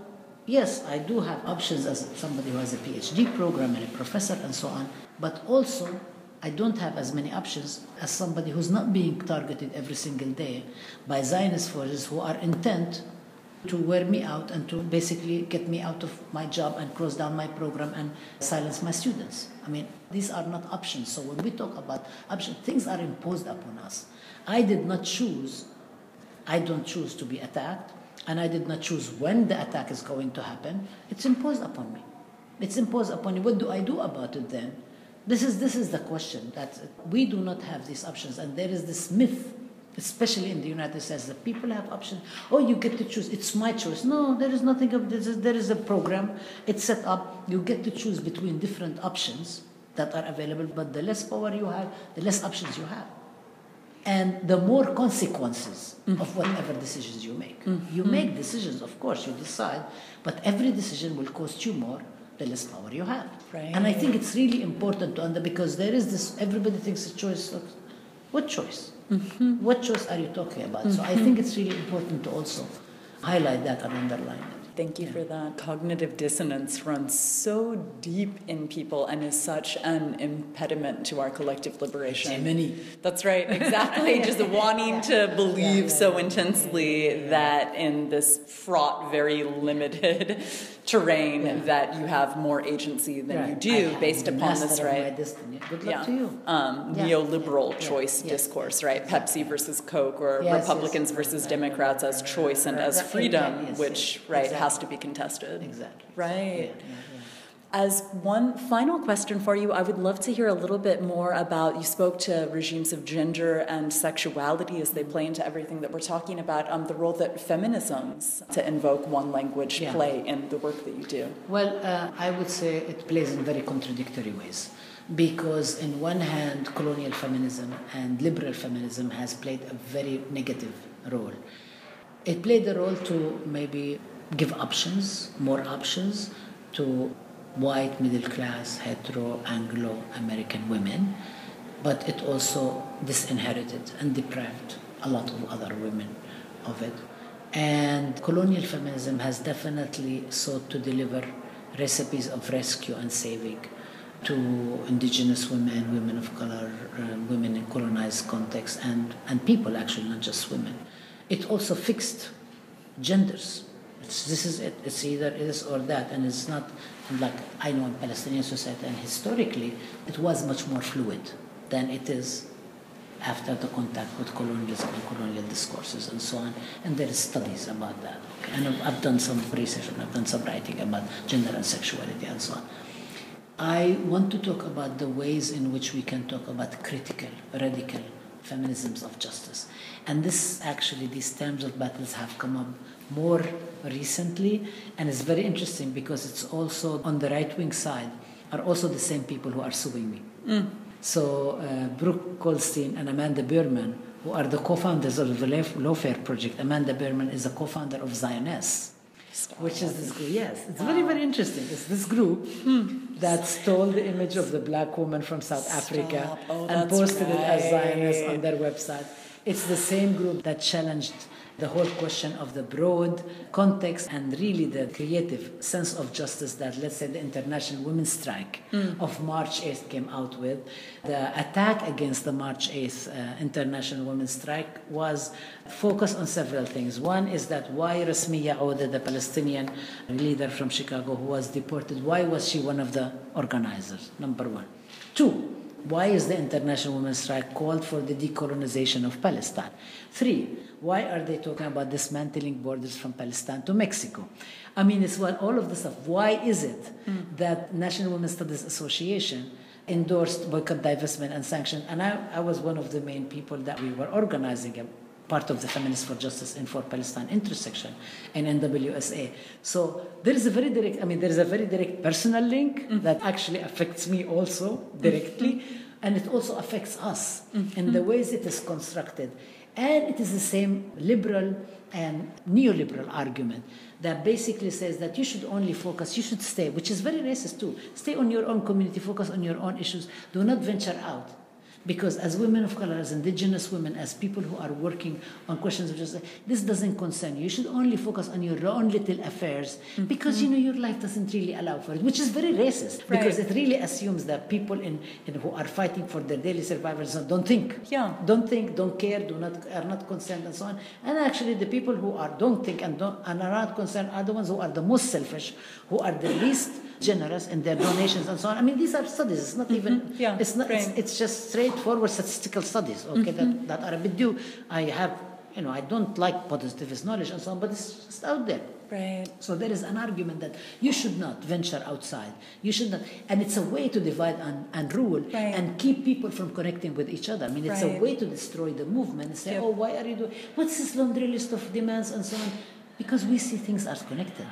[SPEAKER 5] yes, I do have options as somebody who has a PhD program and a professor and so on, but also I don't have as many options as somebody who's not being targeted every single day by Zionist forces who are intent to wear me out and to basically get me out of my job and close down my program and silence my students. I mean, these are not options. So when we talk about options, things are imposed upon us. I did not choose, I don't choose to be attacked, and I did not choose when the attack is going to happen. It's imposed upon me. It's imposed upon me. What do I do about it then? This is, this is the question that we do not have these options, and there is this myth especially in the United States, the people have options. Oh, you get to choose. It's my choice. No, there is nothing of this. There is a program. It's set up. You get to choose between different options that are available. But the less power you have, the less options you have. and the more consequences of mm. whatever decisions you make. Mm. You mm. make decisions, of course, you decide, but every decision will cost you more the less power you have.
[SPEAKER 4] Right.
[SPEAKER 5] And I think it's really important to understand because there is this, everybody thinks a choice what choice? What choice are you talking about? So I think it's really important to also highlight that and underline it.
[SPEAKER 4] Thank you for that. Cognitive dissonance runs so deep in people and is such an impediment to our collective liberation.
[SPEAKER 5] Jiminy.
[SPEAKER 4] That's right, exactly. Just wanting to believe
[SPEAKER 5] yeah,
[SPEAKER 4] so
[SPEAKER 5] yeah.
[SPEAKER 4] intensely that in this fraught, very limited terrain,
[SPEAKER 5] Yeah.
[SPEAKER 4] that you have more agency than you
[SPEAKER 5] Right. I
[SPEAKER 4] do based upon this, right?
[SPEAKER 5] Good luck
[SPEAKER 4] Yeah.
[SPEAKER 5] to you.
[SPEAKER 4] Um,
[SPEAKER 5] Yeah.
[SPEAKER 4] neoliberal
[SPEAKER 5] Yeah.
[SPEAKER 4] choice discourse, right? Pepsi versus Coke, or
[SPEAKER 5] Yes,
[SPEAKER 4] Republicans
[SPEAKER 5] yes.
[SPEAKER 4] versus Democrats as choice and as freedom, which, right,
[SPEAKER 5] exactly.
[SPEAKER 4] Has to be contested.
[SPEAKER 5] Exactly.
[SPEAKER 4] Right.
[SPEAKER 5] Yeah, yeah, yeah.
[SPEAKER 4] As one final question for you, I would love to hear a little bit more about. You spoke to regimes of gender and sexuality as they play into everything that we're talking about. Um, the role that feminisms, to invoke one language,
[SPEAKER 5] Yeah.
[SPEAKER 4] play in the work that you do.
[SPEAKER 5] Well, uh, I would say it plays in very contradictory ways. Because, in one hand, colonial feminism and liberal feminism has played a very negative role. It played a role to maybe give options, more options, to white, middle class, hetero, Anglo American women, but it also disinherited and deprived a lot of other women of it. And colonial feminism has definitely sought to deliver recipes of rescue and saving to indigenous women, women of color, uh, women in colonized contexts, and, and people actually, not just women. It also fixed genders. This is it. It's either this or that, and it's not like I know in Palestinian society, and historically, it was much more fluid than it is after the contact with colonialism and colonial discourses and so on. And there are studies about that. Okay? And I've, I've done some research and I've done some writing about gender and sexuality and so on. I want to talk about the ways in which we can talk about critical, radical feminisms of justice. And this actually, these terms of battles have come up more recently, and it's very interesting because it's also on the right wing side are also the same people who are suing me. So uh, Brooke Goldstein and Amanda Berman, who are the co-founders of the Lawfare Project. Amanda Berman is a co-founder of Zioness, which is this group. Yes, it's very very interesting. It's this group that stole the image of the black woman from South Africa
[SPEAKER 4] Oh,
[SPEAKER 5] and posted it as Zioness on their website. It's the same group that challenged the whole question of the broad context and really the creative sense of justice that, let's say, the International Women's Strike of March 8th came out with. The attack against the March 8th uh, International Women's Strike was focused on several things. One is that why Rasmea Odeh, the Palestinian leader from Chicago who was deported, why was she one of the organizers? Number one. Two, why is the International Women's Strike called for the decolonization of Palestine? Three, why are they talking about dismantling borders from Palestine to Mexico? I mean, it's what all of this stuff. Why is it that National Women's Studies Association endorsed boycott, divestment, and sanction? And I, I was one of the main people that we were organizing a part of the Feminists for Justice and for Palestine intersection in NWSA. So there is a very direct, I mean, there is a very direct personal link mm-hmm. that actually affects me also directly, mm-hmm. and it also affects us mm-hmm. in the ways it is constructed. And it is the same liberal and neoliberal argument that basically says that you should only focus, you should stay, which is very racist too. Stay on your own community, focus on your own issues, do not venture out. Because as women of color, as indigenous women, as people who are working on questions of justice, this doesn't concern you. You should only focus on your own little affairs mm-hmm. because you know your life doesn't really allow for it, which is very racist because it really assumes that people in, in who are fighting for their daily survival don't think,
[SPEAKER 4] Yeah.
[SPEAKER 5] don't think, don't care, do not are not concerned, and so on. And actually, the people who are don't think and don't and are not concerned are the ones who are the most selfish, who are the least generous in their donations and so on. I mean, these are studies. It's not mm-hmm. even.
[SPEAKER 4] Yeah,
[SPEAKER 5] It's not. It's,
[SPEAKER 4] right.
[SPEAKER 5] it's just straightforward statistical studies. Okay, that, mm-hmm. that are a bit due. I have. You know, I don't like positivist knowledge and so on, but it's just out there.
[SPEAKER 4] Right.
[SPEAKER 5] So there is an argument that you should not venture outside. You should not, and it's a way to divide and, and rule
[SPEAKER 4] Right.
[SPEAKER 5] and keep people from connecting with each other. I mean, it's
[SPEAKER 4] Right.
[SPEAKER 5] a way to destroy the movement. And say,
[SPEAKER 4] Yep.
[SPEAKER 5] oh, why are you doing? What's this laundry list of demands and so on? Because we see things are connected.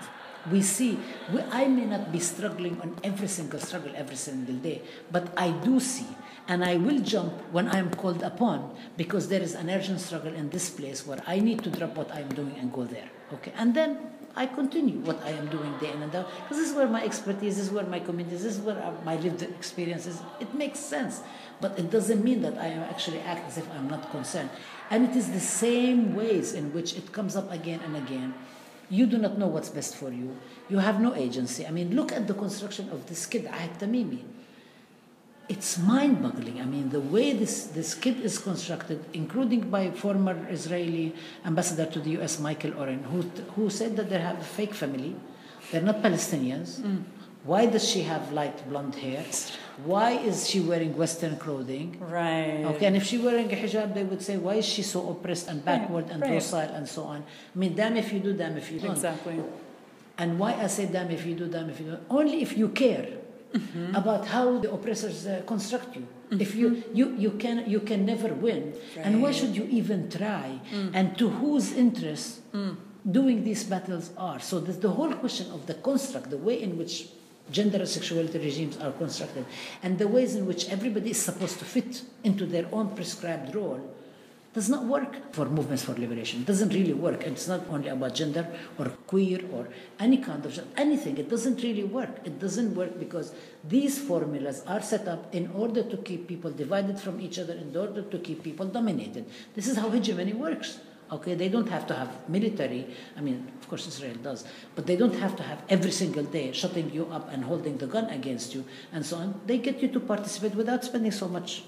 [SPEAKER 5] We see, we, I may not be struggling on every single struggle every single day, but I do see. And I will jump when I'm called upon because there is an urgent struggle in this place where I need to drop what I'm doing and go there. Okay. And then I continue what I am doing day in and out because this is where my expertise, this is where my community, this is where uh, my lived experiences. It makes sense, but it doesn't mean that I am actually act as if I'm not concerned. And it is the same ways in which it comes up again and again. You do not know what's best for you. You have no agency. I mean, look at the construction of this kid, Ahed Tamimi it's mind-boggling. I mean, the way this, this kit is constructed, including by former Israeli ambassador to the U.S. Michael Oren, who, who said that they have a fake family, they're not Palestinians. Mm. Why does she have light blonde hair? Why is she wearing Western clothing?
[SPEAKER 4] Right.
[SPEAKER 5] Okay, and if she wearing a hijab, they would say, why is she so oppressed and backward right. and right. docile and so on? I mean, damn if you do, damn if you don't.
[SPEAKER 4] Exactly.
[SPEAKER 5] And why I say damn if you do, damn if you don't? Only if you care mm-hmm. about how the oppressors uh, construct you. Mm-hmm. If you, you, you, can, you can never win. Right. And why should you even try? Mm. And to whose interest mm. doing these battles are? So the, the whole question of the construct, the way in which gender and sexuality regimes are constructed, and the ways in which everybody is supposed to fit into their own prescribed role does not work for movements for liberation. It doesn't really work. And it's not only about gender or queer or any kind of anything. It doesn't really work. It doesn't work because these formulas are set up in order to keep people divided from each other, in order to keep people dominated. This is how hegemony works. Okay, they don't have to have military. I mean, of course, Israel does, but they don't have to have every single day shutting you up and holding the gun against you and so on. They get you to participate without spending so much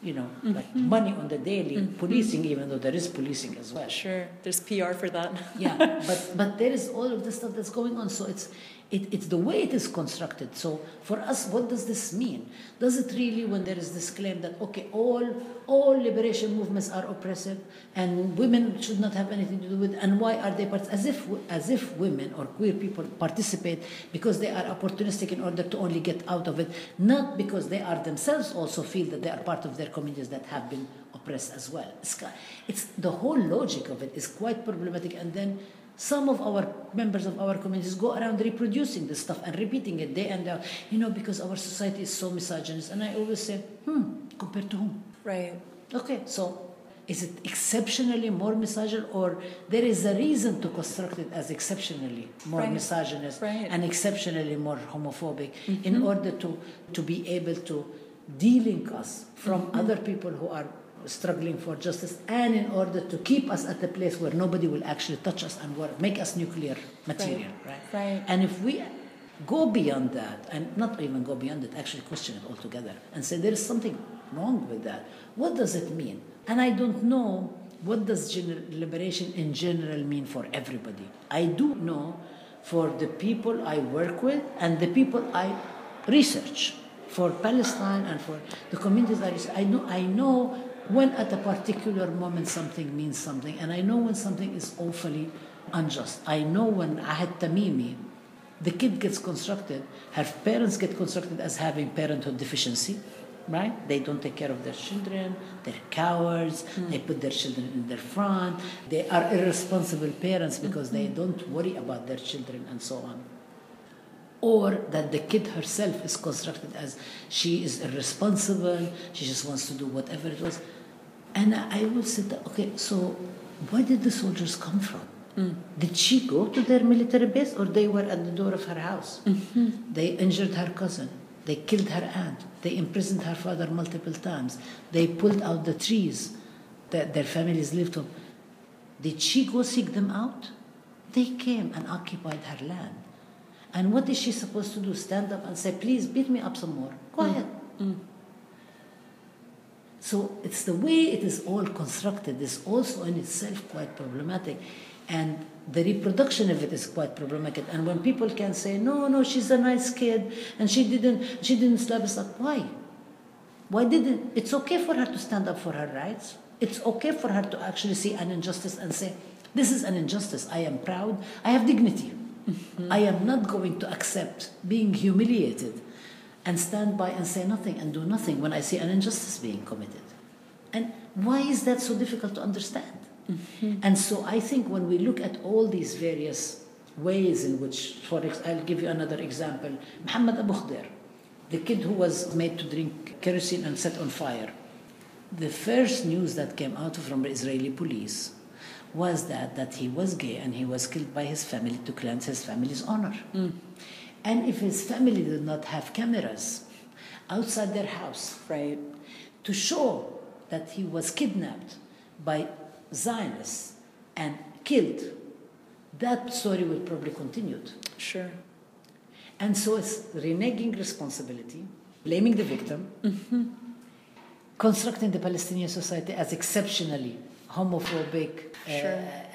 [SPEAKER 5] you know, mm-hmm. like money on the daily mm-hmm. policing, even though there is policing as well.
[SPEAKER 4] Sure, there's PR for that.
[SPEAKER 5] yeah, but but there is all of this stuff that's going on. So it's it, it's the way it is constructed. So for us, what does this mean? Does it really, when there is this claim that okay, all all liberation movements are oppressive and women should not have anything to do with, and why are they part? As if as if women or queer people participate because they are opportunistic in order to only get out of it, not because they are themselves also feel that they are part of their communities that have been oppressed as well. It's, it's the whole logic of it is quite problematic, and then some of our members of our communities go around reproducing this stuff and repeating it day and day, you know, because our society is so misogynist. And I always say, hmm, compared to whom?
[SPEAKER 4] Right.
[SPEAKER 5] Okay, so is it exceptionally more misogynist or there is a reason to construct it as exceptionally more right. misogynist
[SPEAKER 4] right.
[SPEAKER 5] and exceptionally more homophobic mm-hmm. in order to, to be able to de-link us from mm-hmm. other people who are struggling for justice and in order to keep us at a place where nobody will actually touch us and work, make us nuclear material,
[SPEAKER 4] right? Right. right.
[SPEAKER 5] And if we go beyond that, and not even go beyond it, actually question it altogether and say there is something wrong with that, what does it mean? And I don't know what does liberation in general mean for everybody. I do know for the people I work with and the people I research for Palestine and for the communities I research. I know, I know when at a particular moment something means something, and I know when something is awfully unjust. I know when Ahed Tamimi, the kid gets constructed, her parents get constructed as having parenthood deficiency, right? They don't take care of their children, they're cowards, mm. they put their children in their front, they are irresponsible parents because mm-hmm. they don't worry about their children and so on. Or that the kid herself is constructed as she is irresponsible, she just wants to do whatever it was. And I would say, okay, so where did the soldiers come from? Mm. Did she go to their military base or they were at the door of her house? Mm-hmm. They injured her cousin. They killed her aunt. They imprisoned her father multiple times. They pulled out the trees that their families lived on. Did she go seek them out? They came and occupied her land. And what is she supposed to do? Stand up and say, please beat me up some more. Go mm. ahead. Mm. So it's the way it is all constructed is also in itself quite problematic. And the reproduction of it is quite problematic. And when people can say, no, no, she's a nice kid and she didn't she didn't slap us up, why? Why didn't it's okay for her to stand up for her rights? It's okay for her to actually see an injustice and say, This is an injustice. I am proud, I have dignity. Mm-hmm. I am not going to accept being humiliated and stand by and say nothing and do nothing when I see an injustice being committed. And why is that so difficult to understand? Mm-hmm. And so I think when we look at all these various ways in which, for ex- I'll give you another example. Muhammad Abu Khdeir, the kid who was made to drink kerosene and set on fire. The first news that came out from the Israeli police was that, that he was gay and he was killed by his family to cleanse his family's honor. And if his family did not have cameras outside their house
[SPEAKER 4] Right.
[SPEAKER 5] to show that he was kidnapped by Zionists and killed, that story would probably continued.
[SPEAKER 4] Sure.
[SPEAKER 5] And so it's reneging responsibility, blaming the victim, constructing the Palestinian society as exceptionally homophobic uh,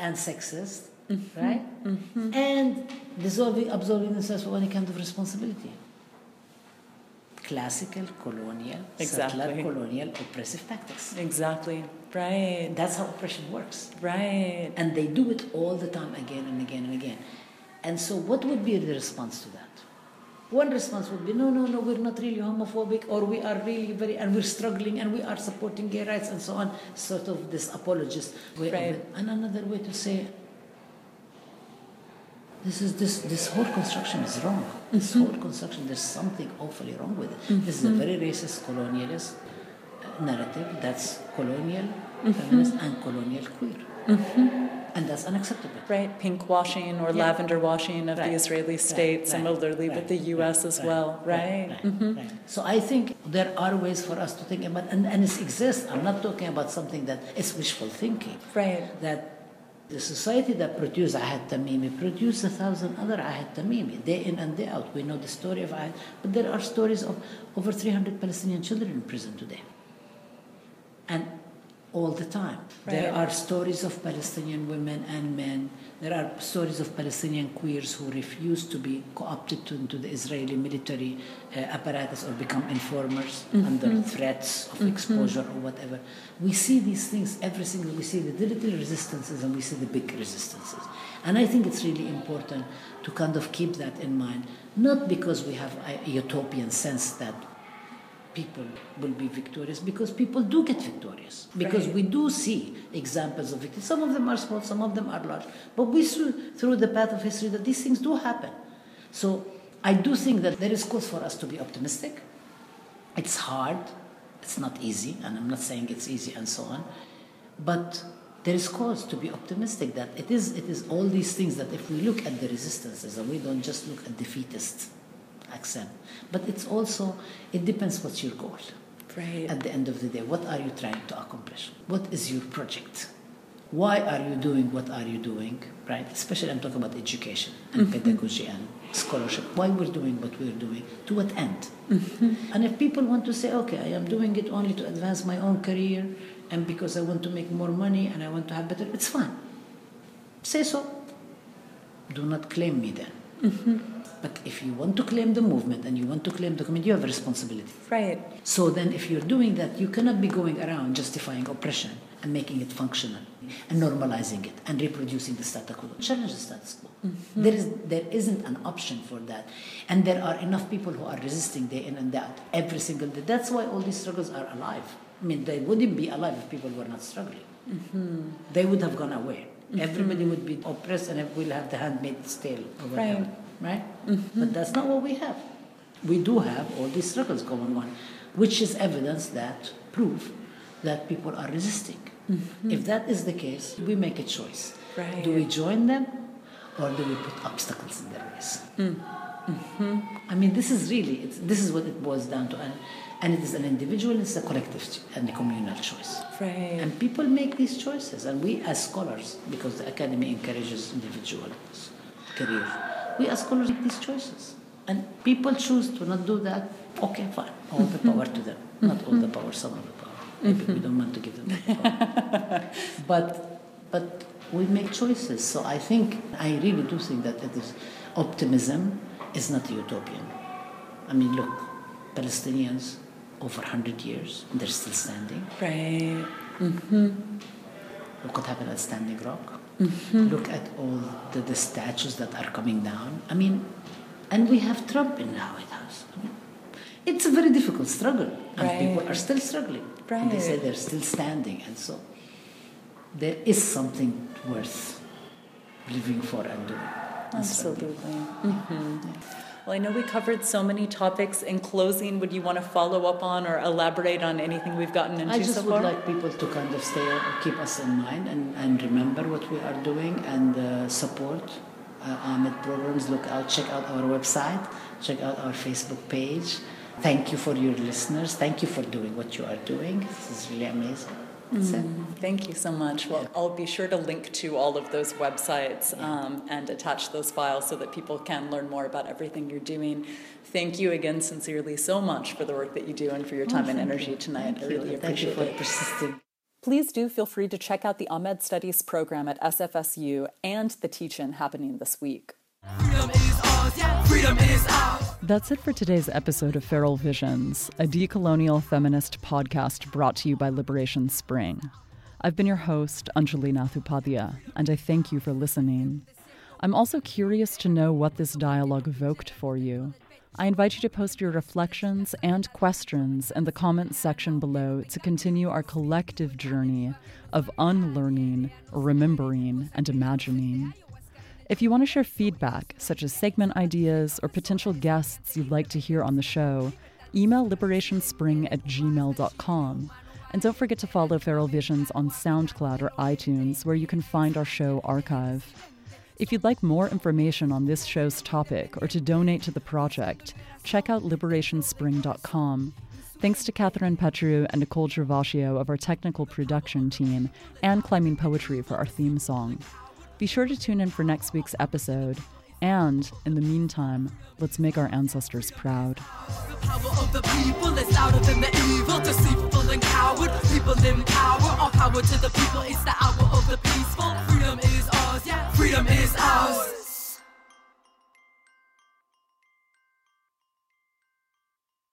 [SPEAKER 5] and sexist, Mm-hmm. right? Mm-hmm. And dissolving, absolving themselves of any kind of responsibility. Classical colonial, settler
[SPEAKER 4] Exactly.
[SPEAKER 5] colonial oppressive tactics.
[SPEAKER 4] Exactly. Right.
[SPEAKER 5] That's how oppression works.
[SPEAKER 4] Right.
[SPEAKER 5] And they do it all the time, again and again and again. And so, what would be the response to that? One response would be, no, no, no, we're not really homophobic, or we are really very, and we're struggling, and we are supporting gay rights, and so on. Sort of this apologist way
[SPEAKER 4] Right.
[SPEAKER 5] And another way to say, this is this this whole construction is wrong. This mm-hmm. whole construction, there's something awfully wrong with it. Mm-hmm. This is a very racist, colonialist narrative that's colonial, mm-hmm. feminist, and colonial queer, and that's unacceptable.
[SPEAKER 4] Right. Pink washing or
[SPEAKER 5] Yeah.
[SPEAKER 4] lavender washing of the Israeli state,
[SPEAKER 5] right,
[SPEAKER 4] similarly
[SPEAKER 5] right,
[SPEAKER 4] with the U.S. as
[SPEAKER 5] right,
[SPEAKER 4] well.
[SPEAKER 5] right,
[SPEAKER 4] Right.
[SPEAKER 5] right, right. So I think there are ways for us to think about, and, and it exists. I'm not talking about something that is wishful thinking.
[SPEAKER 4] Right.
[SPEAKER 5] That the society that produced Ahed Tamimi produced a thousand other Ahed Tamimi, day in and day out. We know the story of Ahed, but there are stories of over 300 Palestinian children in prison today. And all the time. There are stories of Palestinian women and men. There are stories of Palestinian queers who refuse to be co opted to, into the Israeli military uh, apparatus or become informers under threats of exposure or whatever. We see these things every single we see the little resistances and we see the big resistances. And I think it's really important to kind of keep that in mind, not because we have a utopian sense that people will be victorious because people do get victorious. Because
[SPEAKER 4] Right.
[SPEAKER 5] we do see examples of victory. Some of them are small some of them are large. But we see through the path of history that these things do happen. So i do think that there is cause for us to be optimistic. It's hard. It's not easy and i'm not saying it's easy and so on. But there is cause to be optimistic that it is it is all these things that if we look at the resistances and we don't just look at defeatist accent. But it's also it depends what's your goal
[SPEAKER 4] Right.
[SPEAKER 5] at the end of the day. What are you trying to accomplish? What is your project? Why are you doing what are you doing right? Especially i'm talking about education and mm-hmm. pedagogy and scholarship. Why we're doing what we're doing? To what end? Mm-hmm. And if people want to say okay i am doing it only to advance my own career and because i want to make more money and i want to have better it's fine. Say so. Do not claim me then mm-hmm. But if you want to claim the movement and you want to claim the community you have a responsibility
[SPEAKER 4] Right.
[SPEAKER 5] so then, if you're doing that, you cannot be going around justifying oppression and making it functional and normalizing it and reproducing the status quo. Challenge the status quo. Mm-hmm. There is there isn't an option for that, and there are enough people who are resisting day in and day out every single day. That's why all these struggles are alive. I mean, they wouldn't be alive if people were not struggling. Mm-hmm. They would have gone away. Mm-hmm. Everybody would be oppressed, and we'll have the handmaid's tale or whatever, right? Mm-hmm. But that's not what we have we do have all these struggles going on, which is evidence that proof that people are resisting. Mm-hmm. If that is the case, we make a choice.
[SPEAKER 4] Right.
[SPEAKER 5] Do we join them or do we put obstacles in their ways? Mm-hmm. I mean, this is really, it's, this is what it boils down to. And, and it is an individual, it's a collective and a communal choice.
[SPEAKER 4] Right.
[SPEAKER 5] And people make these choices. And we as scholars, because the academy encourages individual career, we as scholars make these choices. And people choose to not do that, okay, fine. All the power to them. Mm. Not all the power, some of the power. Mm-hmm. Maybe we don't want to give them the power. but, but we make choices. So I think, I really do think that it is optimism is not utopian. I mean, look, Palestinians over 100 years, they're still standing.
[SPEAKER 4] Right. Mm-hmm.
[SPEAKER 5] Look what happened at Standing Rock. Look at all the, the statues that are coming down. I mean, and we have Trump in the White House. I mean, it's a very difficult struggle, and
[SPEAKER 4] Right.
[SPEAKER 5] people are still struggling. And they say they're still standing, and so there is something worth living for and doing.
[SPEAKER 4] Absolutely. Mm-hmm. Well, I know we covered so many topics. In closing, would you want to follow up on or elaborate on anything we've gotten into so far?
[SPEAKER 5] I just
[SPEAKER 4] so
[SPEAKER 5] would like people to kind of stay, keep us in mind, and, and remember what we are doing, and uh, support uh, AMED programs. Look out, check out our website, check out our Facebook page. Thank you for your listeners. Thank you for doing what you are doing. This is really amazing. That's it.
[SPEAKER 4] Thank you so much. Well, I'll be sure to link to all of those websites um, and attach those files so that people can learn more about everything you're doing. Thank you again, sincerely, so much for the work that you do and for your time and energy
[SPEAKER 5] you.
[SPEAKER 4] tonight.
[SPEAKER 5] Thank
[SPEAKER 4] I
[SPEAKER 5] you.
[SPEAKER 4] really
[SPEAKER 5] Thank you for
[SPEAKER 4] it.
[SPEAKER 5] persisting.
[SPEAKER 4] Please do feel free to check out the AMED Studies program at SFSU and the teach-in happening this week. That's it for today's episode of Feral Visions, a decolonial feminist podcast brought to you by Liberation Spring. I've been your host, Anjali Nathupadia, and I thank you for listening. I'm also curious to know what this dialogue evoked for you. I invite you to post your reflections and questions in the comments section below to continue our collective journey of unlearning, remembering, and imagining. If you want to share feedback, such as segment ideas or potential guests you'd like to hear on the show, email liberationspring at gmail.com. And don't forget to follow Feral Visions on SoundCloud or iTunes, where you can find our show archive. If you'd like more information on this show's topic or to donate to the project, check out liberationspring.com. Thanks to Catherine Petru and Nicole Gervasio of our technical production team, and Climbing Poetry for our theme song. Be sure to tune in for next week's episode. And in the meantime, let's make our ancestors proud.
[SPEAKER 1] The power of the people is louder than the evil, deceitful and coward. People in power, all power to the people. It's the hour of the peaceful. Freedom is ours, yeah. Freedom is ours.